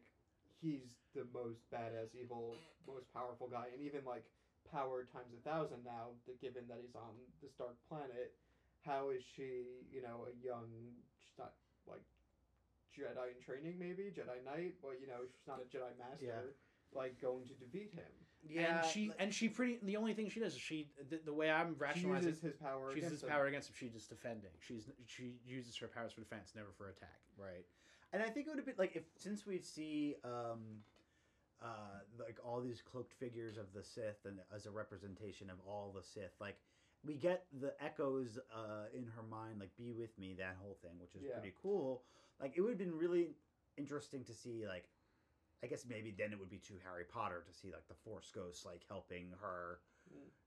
he's the most badass, evil, most powerful guy, and even like power times a thousand now. The, given that he's on this dark planet, how is she? You know, a young. She's not like Jedi in training, maybe Jedi Knight, but you know, she's not a Jedi Master. Yeah. Like going to defeat him. Yeah, and she and she pretty the only thing she does is she the, the way I'm She rationalizing uses his power. she uses against him. power against him she's just defending she's she uses her powers for defense never for attack Right. And I think it would have been like if since we see um uh like all these cloaked figures of the Sith and as a representation of all the Sith, like we get the echoes uh in her mind, like be with me, that whole thing, which is Yeah. pretty cool. Like it would have been really interesting to see like I guess maybe then it would be too Harry Potter to see like the Force Ghosts like helping her.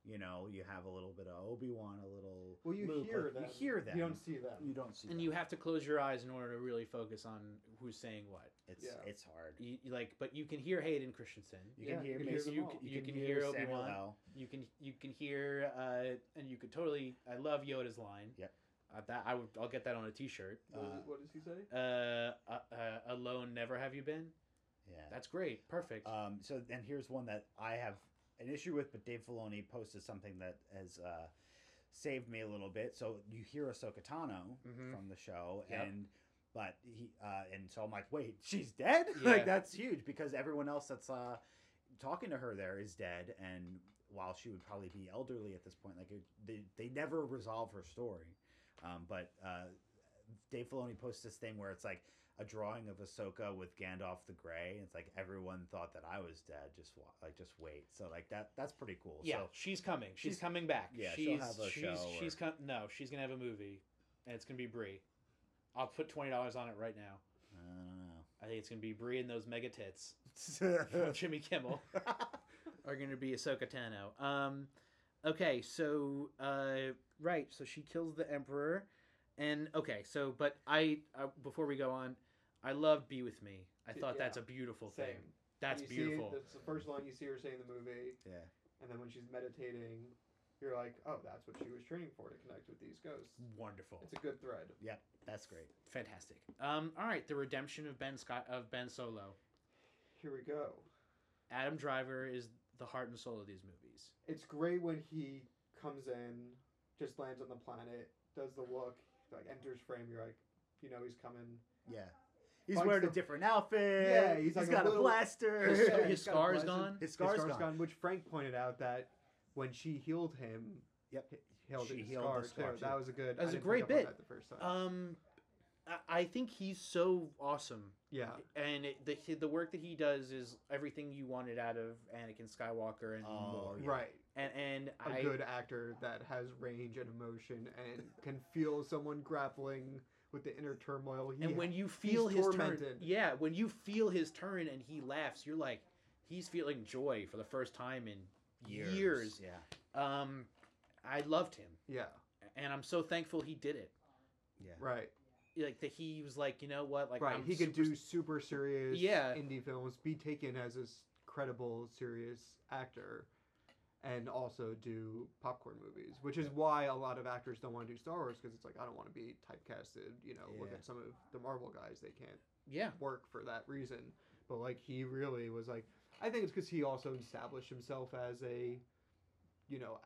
You know, you have a little bit of Obi Wan, a little. Well, you Luke, hear like, them. You hear them. You don't see them. You don't see. and them. you have to close your eyes in order to really focus on who's saying what It's Yeah. it's hard. you, you like but you can hear Hayden Christensen You Yeah, can hear you can them you, all. can, you you can can hear hear Obi-Wan you can you can hear uh and you could totally I love Yoda's line Yep. uh, that I would I'll get that on a t-shirt What, Uh, what does he say? uh, uh, uh alone never have you been Yeah. that's great perfect Um, so then here's one that I have an issue with, but Dave Filoni posted something that has uh, saved me a little bit. So you hear Ahsoka Tano Mhm. from the show, Yep. and but he uh, and so I'm like, wait, she's dead? *laughs* Yeah. like that's huge because everyone else that's uh, talking to her there is dead, and while she would probably be elderly at this point, like it, they they never resolve her story. Um, but uh, Dave Filoni posts this thing where it's like a drawing of Ahsoka with Gandalf the Grey. It's like everyone thought that I was dead. Just like just wait. So like that that's pretty cool. Yeah, So she's coming. She's, she's- coming back. yeah, she's, she'll have a she's, show She's or- com- no, she's gonna have a movie, and it's gonna be Brie. I'll put twenty dollars on it right now. I don't know. I think it's gonna be Brie and those mega tits from. *laughs* Jimmy Kimmel *laughs* are gonna be Ahsoka Tano. Um, okay, so uh, right, so she kills the Emperor, and okay, so but I uh, before we go on, I love "Be with Me." I Yeah. thought that's a beautiful Same. thing. That's beautiful. See, that's the first line you see her say in the movie, yeah. and then when she's meditating, you're like, oh, that's what she was training for to connect with these ghosts. Wonderful. It's a good thread. Yep, that's great. Fantastic. Um, all right, the redemption of Ben Scott of Ben Solo. Here we go. Adam Driver is the heart and soul of these movies. It's great when he comes in, just lands on the planet, does the look, like enters frame. You're like, you know, he's coming. Yeah. He's Fights wearing a different outfit. Yeah, he's he's like a got a, little- blaster. His, Yeah, his he's got a scar is blaster. gone. His scar's His scar's gone. gone. Which Frank pointed out that when she healed him, Yep. he healed She his healed scar, the scar, too. too. That was a good. That was I a didn't great pick up on bit. the first time. Um, I- I think he's so awesome, Yeah. and it, the the work that he does is everything you wanted out of Anakin Skywalker and Oh, more. yeah. Right. And and A I good actor that has range and emotion and can feel someone grappling with the inner turmoil. He and when you feel his turn, yeah, when you feel his turn and he laughs, you're like, he's feeling joy for the first time in years. Yeah. Um, I loved him, yeah. and I'm so thankful he did it. Yeah. Right. Like that, he was like, you know what, like right. I'm he could super do super serious Yeah. indie films, be taken as a s- credible, serious actor, and also do popcorn movies, which is why a lot of actors don't want to do Star Wars because it's like I don't want to be typecasted. You know, look at some of the Marvel guys; they can't Yeah, work for that reason. But like he really was like, I think it's because he also established himself as a, you know,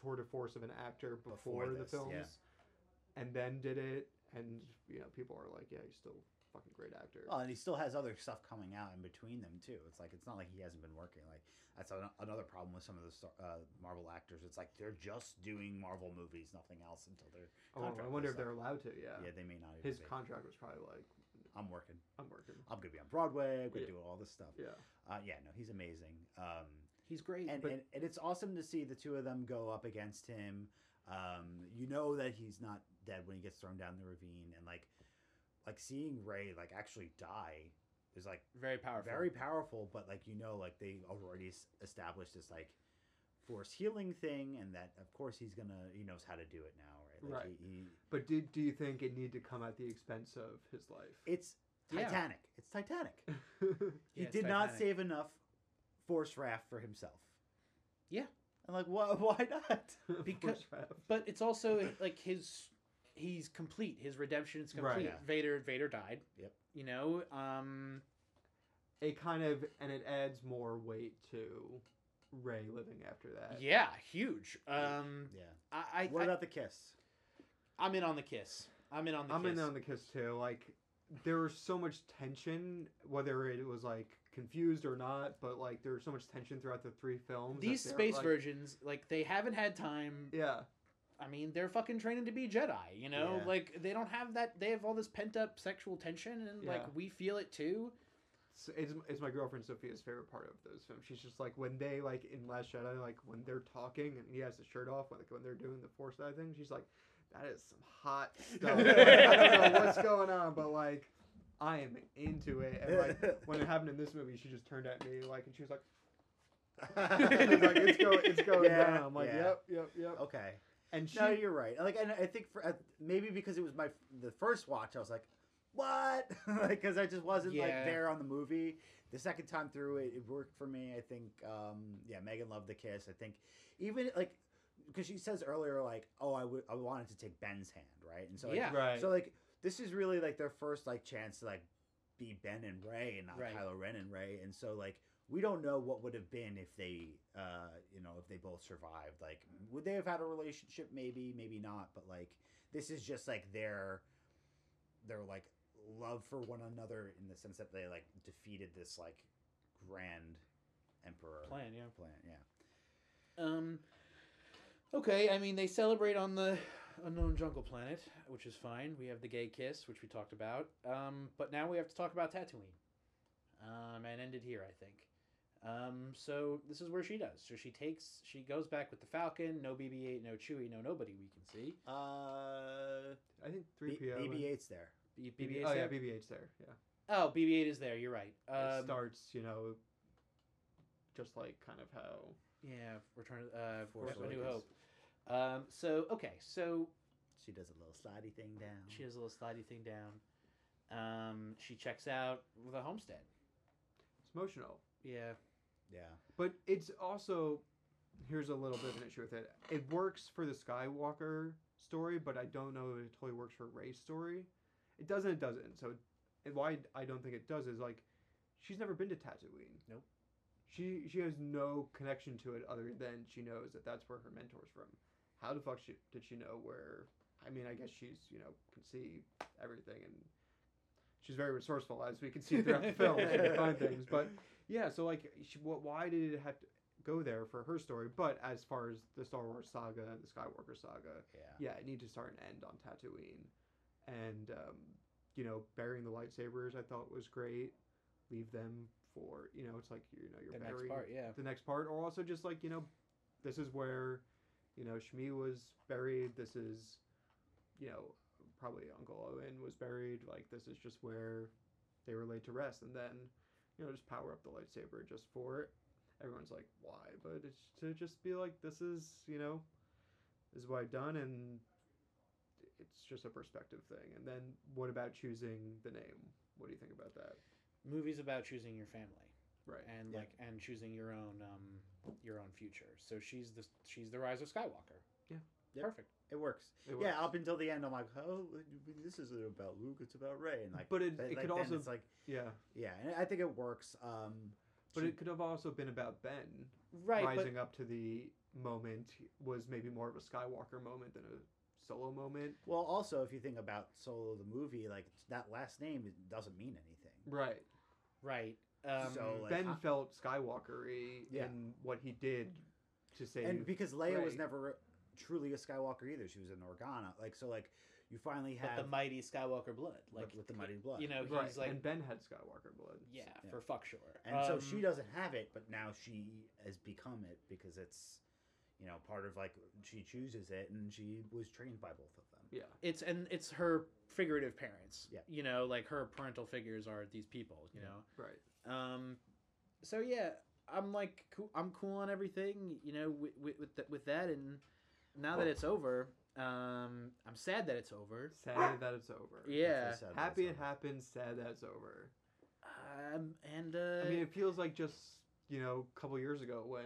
tour de force of an actor before, Before the this, films, yeah. and then did it, and you know, people are like, yeah, he's still fucking great actor. Oh, and he still has other stuff coming out in between them too. It's like it's not like he hasn't been working. Like that's an- another problem with some of the star, uh, Marvel actors. It's like they're just doing Marvel movies, nothing else until they're. oh, I wonder is if they're allowed to. Yeah. Yeah, they may not. Even His be. contract was probably like, I'm working. I'm working. I'm gonna be on Broadway. I'm gonna Yeah. do all this stuff. Yeah. Uh, yeah, no, he's amazing. Um, he's great. and, But- and and it's awesome to see the two of them go up against him. Um, you know that he's not dead when he gets thrown down the ravine, and like, like seeing Rey like actually die is like very powerful. very powerful. But like you know, like they already s- established this like force healing thing, and that of course he's gonna he knows how to do it now, right? Like Right. He, he, But did do you think it need to come at the expense of his life? it's Yeah. Titanic. It's Titanic. *laughs* He Yeah, it's did not save enough force raft for himself. Yeah. I'm like, why? *laughs* Why not? *laughs* Because- but it's also like his he's complete. His redemption is Right. complete. Yeah. Vader Vader died. Yep. You know, um, it kind of and it adds more weight to Rey living after that. yeah, huge. Um, Yeah. I, I, What I about the kiss? I'm in on the kiss. I'm in on the I'm kiss. in on the kiss too. Like there was so much tension, whether it was like confused or not, but like there was so much tension throughout the three films. These space like- versions, like they haven't had time. Yeah, I mean, they're fucking training to be Jedi. You know, Yeah. like they don't have that. They have all this pent up sexual tension, and like we feel it too. it's, it's, it's my girlfriend Sophia's favorite part of those films. She's just like when they like in Last Jedi, like when they're talking and he has his shirt off, like when they're doing the Force side thing, she's like, that is some hot *laughs* stuff. Like, I don't know *laughs* what's going on, but like I am into it. And like *laughs* when it happened in this movie, she just turned at me like, and she was like, it's like it's going, it's going Yeah, down. I'm like, yeah. yep, yep, yep. okay. And she, No, you're right. Like, and I think for uh, maybe because it was my the first watch, I was like, "What?" *laughs* like, Because I just wasn't like there on the movie. The second time through, it, it worked for me. I think, um, yeah, Megan loved the kiss. I think even like because she says earlier, like, "Oh, I would I wanted to take Ben's hand, right?" And so like, Yeah. right. so like this is really like their first like chance to like be Ben and Rey and not Right. Kylo Ren and Rey. And so like we don't know what would have been if they uh you know if they both survived. Like would they have had a relationship? Maybe, maybe not. But like this is just like their their like love for one another in the sense that they like defeated this like grand emperor Plan, yeah. plan yeah Um. Okay, I mean they celebrate on the unknown jungle planet, which is fine. We have the gay kiss, which we talked about. Um, but now we have to talk about Tatooine. Um, and ended here, I think. Um, so this is where she does. So she takes, she goes back with the Falcon. No BB-8, no Chewie, no nobody. We can see. uh I think three PO. bb8's there B- BB, BB-8's oh yeah, there. BB-8's there. Yeah. Oh, BB-8 is there. You're right. it Um, starts, you know, just like kind of how. yeah, Return. Uh, Force A New Awakens. Hope. Um, so okay, so she does a little slidey thing down She has a little slidey thing down. Um, she checks out the homestead. It's emotional. Yeah. Yeah But it's also here's a little bit of an issue with it. It works for the Skywalker story, but I don't know if it totally works for Rey's story. It doesn't. It doesn't. So, and why I don't think it does is like, she's never been to Tatooine. Nope. She she has no connection to it other than she knows that that's where her mentor's from. How the fuck she, did she know where? I mean, I guess she's you know can see everything and she's very resourceful as we can see throughout the film. *laughs* She can find things, but yeah. So like, she, what? Why did it have to go there for her story? But as far as the Star Wars saga, the Skywalker saga, yeah yeah, it needs to start and end on Tatooine. and um, you know burying the lightsabers I thought was great. Leave them for you know it's like you know you're The next part, yeah. the next part, or also just like you know, this is where, you know, Shmi was buried. This is, you know, probably Uncle Owen was buried. Like this is just where they were laid to rest, and then, you know, just power up the lightsaber just for it. Everyone's like, why? But it's to just be like, this is, you know, this is what I've done, and it's just a perspective thing. And then, what about choosing the name? What do you think about that? Movies about choosing your family. Right. and Yeah. like and choosing your own um your own future. So she's the she's the rise of Skywalker. Yeah. Yep. Perfect. It works. It Yeah, up until the end, I'm like, oh, this isn't about Luke. It's about Rey. And like, But it- it like, could also- it's like, yeah, yeah, and I think it works. Um, but she- it could have also been about Ben. Right, rising up to the moment was maybe more of a Skywalker moment than a solo moment. well, also if you think about Solo the movie, like that last name doesn't mean anything. Right. right. Um, So, like, ben I- felt Skywalker-y Yeah. in what he did to save. and because Leia was Rey. never truly a Skywalker either. She was an Organa. Like so, like you finally but have the mighty Skywalker blood, like with, with the mighty blood. You know, he's right. like and Ben had Skywalker blood. yeah, Yeah. for fuck sure. and so Um, she doesn't have it, but now she has become it because it's, you know, part of like she chooses it, and she was trained by both of them. Yeah. It's and it's her figurative parents. Yeah. You know, like her parental figures are these people. You Yeah. know. Right. Um, so yeah, I'm like cool, I'm cool on everything, you know, with with with, th- with that, and now that it's over, um, I'm sad that it's over. Sad that it's over. Yeah, sad Happy it happened. Sad that it's over. um, and uh, I mean, it feels like just you know a couple years ago when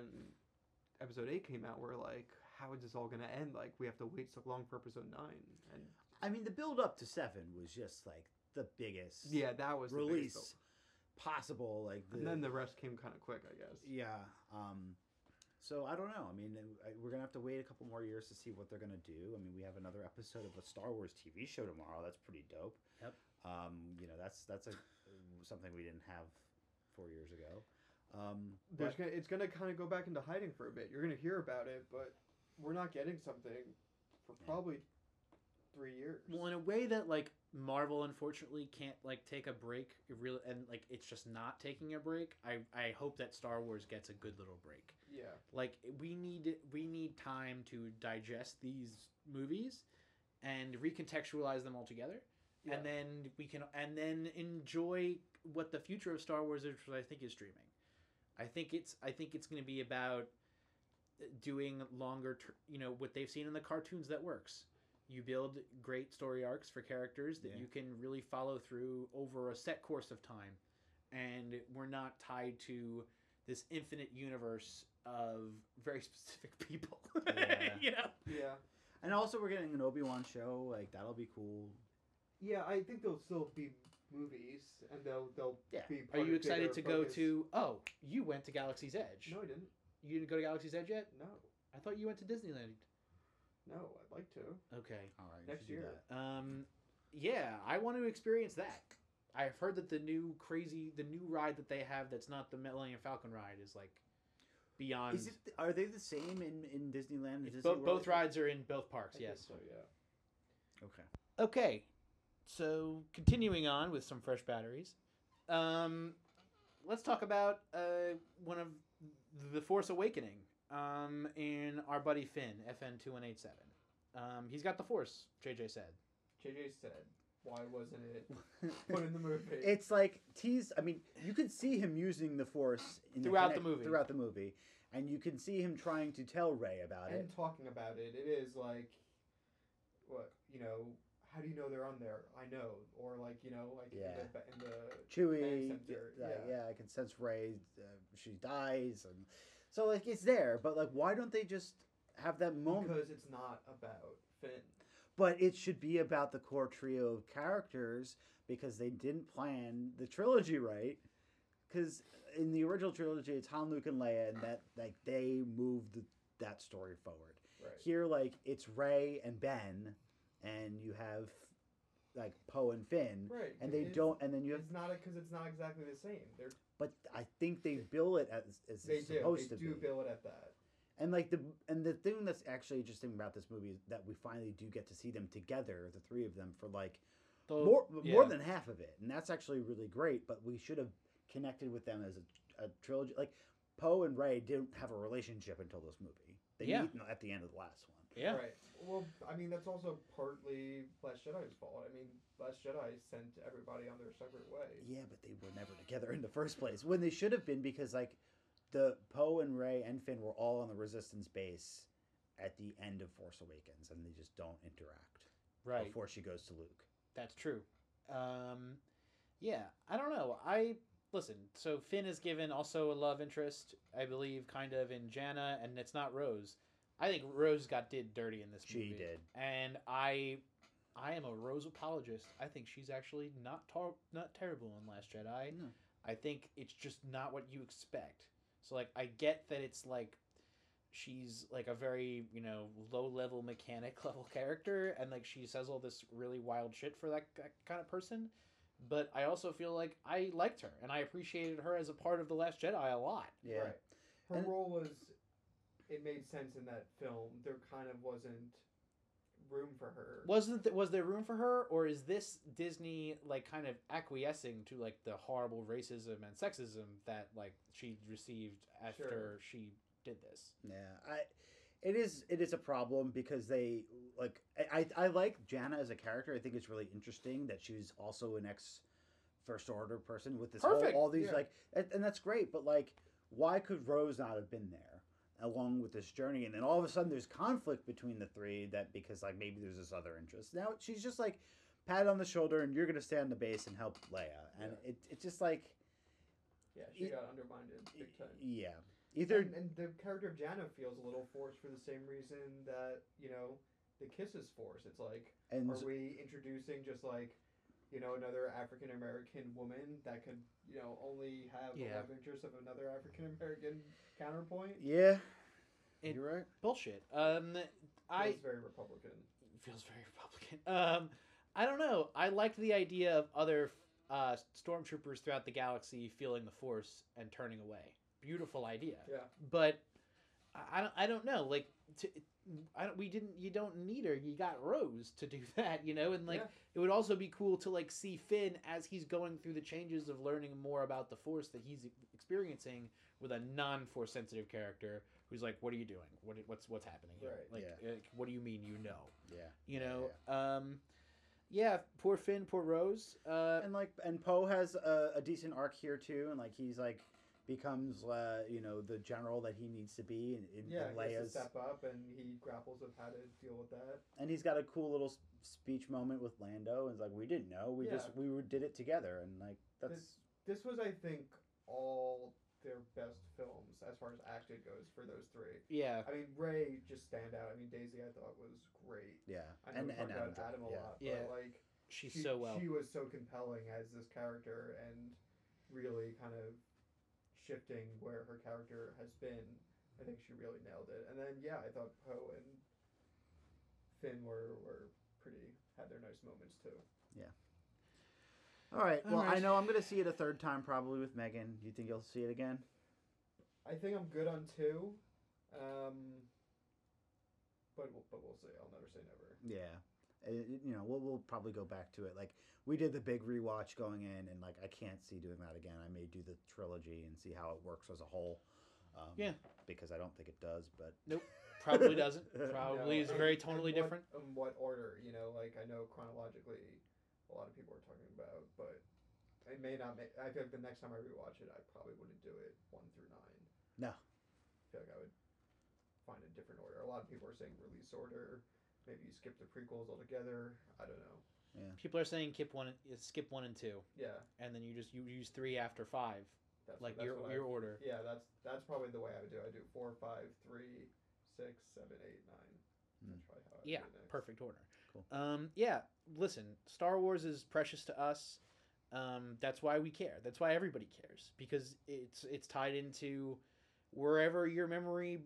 Episode Eight came out. We're like, how is this all gonna end? Like, we have to wait so long for Episode Nine, and I mean, the build up to seven was just like the biggest yeah, that was the biggest release possible. Like the, and then the rest came kind of quick, I guess. yeah. Um, so I don't know. I mean, we're gonna have to wait a couple more years to see what they're gonna do. I mean, we have another episode of a Star Wars TV show tomorrow. That's pretty dope. Yep. Um, you know, that's that's a something we didn't have four years ago. Um, but- gonna, it's gonna kind of go back into hiding for a bit. You're gonna hear about it, but we're not getting something for Yeah. probably three years. well, in a way that like Marvel unfortunately can't like take a break, it really, and like it's just not taking a break. I I hope that Star Wars gets a good little break. yeah, like we need we need time to digest these movies and recontextualize them all together Yeah. and then we can and then enjoy what the future of Star Wars is which I think is streaming. I think it's I think it's going to be about uh, doing longer ter- you know what they've seen in the cartoons that works. You build great story arcs for characters that Yeah. you can really follow through over a set course of time and we're not tied to this infinite universe of very *laughs* specific people. Yeah. *laughs* you know? yeah, and also we're getting an Obi Wan show. Like that'll be cool. yeah. I think there'll still be movies, and they'll they'll Yeah. be. Are you of excited to go to Oh, you went to Galaxy's Edge. No, I didn't. You didn't go to Galaxy's Edge yet? No, I thought you went to Disneyland. No. I'd like to. Okay. All right, Next year. Um yeah, I want to experience that. I've heard that the new crazy the new ride that they have that's not the Millennium Falcon ride is like beyond Is it? Are they the same in in Disneyland? and Disney bo- World? both rides are in both parks, I think yes. So yeah. Okay. Okay, so continuing on with some fresh batteries, um, let's talk about uh, one of the Force Awakening um, and our buddy Finn FN two one eight seven. Um, he's got the Force. JJ said. JJ said, "Why wasn't it *laughs* put in the movie?" It's like tease. I mean, you can see him using the force in Throughout the connect- movie. Throughout the movie, and you can see him trying to tell Rey about and it. And talking about it, it is like, what you know? How do you know they're on there? I know, or like you know, like Yeah. in the, in the Chewie, center, yeah, yeah. yeah, I can sense Rey. Uh, she dies, and so like it's there. But like, why don't they just have that moment? because it's not about Finn. But it should be about the core trio of characters because they didn't plan the trilogy right. Because in the original trilogy, it's Han, Luke, and Leia, and that like they moved that story forward. Right. Here, like it's Rey and Ben, and you have like Poe and Finn, Right. and they don't, and then you have. It's not because it's not exactly the same. They're But I think they bill it as, as they it's do supposed they to do be. bill it at that. And like the and the thing that's actually interesting about this movie is that we finally do get to see them together, the three of them, for like The- more yeah. more than half of it, and that's actually really great. But we should have connected with them as a, a trilogy. Like Poe and Rey didn't have a relationship until this movie. They Yeah. meet at the end of the last one. Yeah. Right. Well, I mean, that's also partly Last Jedi's fault. I mean, Last Jedi sent everybody on their separate ways. Yeah, but they were never together in the first place. When they should have been, because like the Poe and Rey and Finn were all on the Resistance base at the end of Force Awakens, and they just don't interact Right. before she goes to Luke. That's true. Um, yeah, I don't know. I listen. So Finn is given also a love interest, I believe, kind of in Jannah, and it's not Rose. I think Rose got did dirty in this She movie. did. and I, I am a Rose apologist. I think she's actually not tar- not terrible in Last Jedi. No. I think it's just not what you expect. So like, I get that it's like. She's like a very, you know, low level mechanic *laughs* level character, and like she says all this really wild shit for that, that kind of person. But I also feel like I liked her, and I appreciated her as a part of the Last Jedi a lot. Yeah. Right. Her And- role was, it made sense in that film. There kind of wasn't room for her. Wasn't th- was there room for her, or is this Disney like kind of acquiescing to like the horrible racism and sexism that like she received after Sure. she did this? Yeah, I. It is it is a problem because they like I, I I like Jannah as a character. I think it's really interesting that she's also an ex first order person with this whole, all these yeah. like and, and that's great. But like, why could Rose not have been there along with this journey? And then all of a sudden there's conflict between the three that because like maybe there's this other interest. Now she's just like pat on the shoulder and you're gonna stay on the base and help Leia, and Yeah. it it's just like yeah, she y- got undermined big time. yeah either And, and the character of Jannah feels a little forced for the same reason that you know the kiss is forced. It's like, and are we introducing just like, you know, another African American woman that could, you know, only have Yeah. the love interest of another African American counterpoint? yeah It- you're right. Bullshit. Um, I Feels very Republican. feels very Republican. Um, I don't know. I liked the idea of other uh, stormtroopers throughout the galaxy feeling the Force and turning away. Beautiful idea. Yeah. But I- I don't. I don't know. Like, to, I don't. We didn't. You don't need her. You got Rose to do *laughs* that. You know, and like Yeah. it would also be cool to like see Finn as he's going through the changes of learning more about the Force that he's experiencing with a non-Force sensitive character who's like, "What are you doing? What what's what's happening here? Right. Like, Yeah. uh, what do you mean you know? Yeah. You know, um, yeah, poor Finn, poor Rose. Uh, and like and Poe has a, a decent arc here too, and like he's like becomes uh, you know the general that he needs to be in, in Yeah, in he has to Leia's, step up and he grapples with how to deal with that. and he's got a cool little speech moment with Lando. And it's like we didn't know, we just we were, did it together, and like that's This this was, I think, all their best films as far as acting goes for those three. yeah, I mean, Rey just stand out. I mean, Daisy I thought was great. yeah, I know and we and talked about Adam, Adam a yeah. lot, but Yeah. like she's she, so well. she was so compelling as this character and really kind of shifting where her character has been. I think she really nailed it. And then yeah, I thought Poe and Finn were were pretty had their nice moments too. Yeah. All right, All well I know I'm gonna see it a third time probably with Megan. Do you think you'll see it again? I think I'm good on two. Um, but we'll, but we'll see. I'll never say never. Yeah. Uh, you know, we'll, we'll probably go back to it. Like we did the big rewatch going in, and like I can't see doing that again. I may do the trilogy and see how it works as a whole. Um, Yeah. Because I don't think it does, but *laughs* nope, Probably doesn't. *laughs* No, Probably is very totally tonally what- different. In what order? You know, like I know chronologically, a lot of people are talking about, but it may not make. I feel like the next time I rewatch it, I probably wouldn't do it one through nine. No. I feel like I would find a different order. A lot of people are saying release order. Maybe you skip the prequels altogether. I don't know. People are saying skip one, skip one and two, Yeah, and then you just you use three after five, that's like that's your what I- your order. Yeah, that's that's probably the way I would do. it. I do four, five, three, six, seven, eight, nine. Hmm. That's probably how I Yeah, do it next. perfect order. Cool. Um, yeah, listen, Star Wars is precious to us. Um, that's why we care. That's why everybody cares because it's it's tied into wherever your memory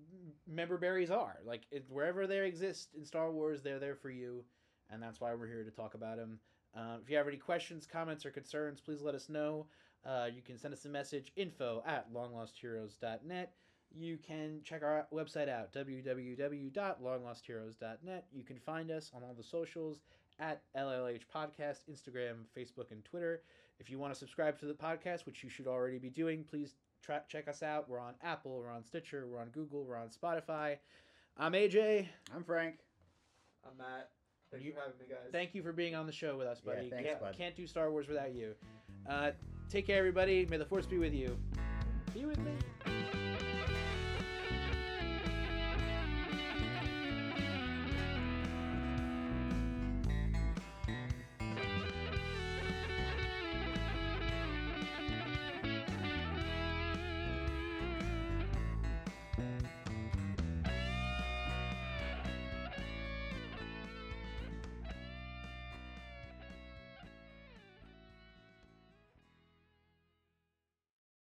member berries are. Like it, wherever they exist in Star Wars, they're there for you, and that's why we're here to talk about them. Uh, if you have any questions, comments, or concerns, please let us know. Uh, you can send us a message info at longlostheroes.net. You can check our website out, www.longlostheroes.net. You can find us on all the socials at LLH Podcast, Instagram, Facebook, and Twitter. If you want to subscribe to the podcast, which you should already be doing, please tra- check us out. We're on Apple, we're on Stitcher, we're on Google, we're on Spotify. I'm AJ. I'm Frank. I'm Matt. Thanks You- for having me, guys. Thank you for being on the show with us, buddy. Yeah, buddy. thanks, can't, bud. can't do Star Wars without you. Uh, take care, everybody. May the force be with you. Be with me.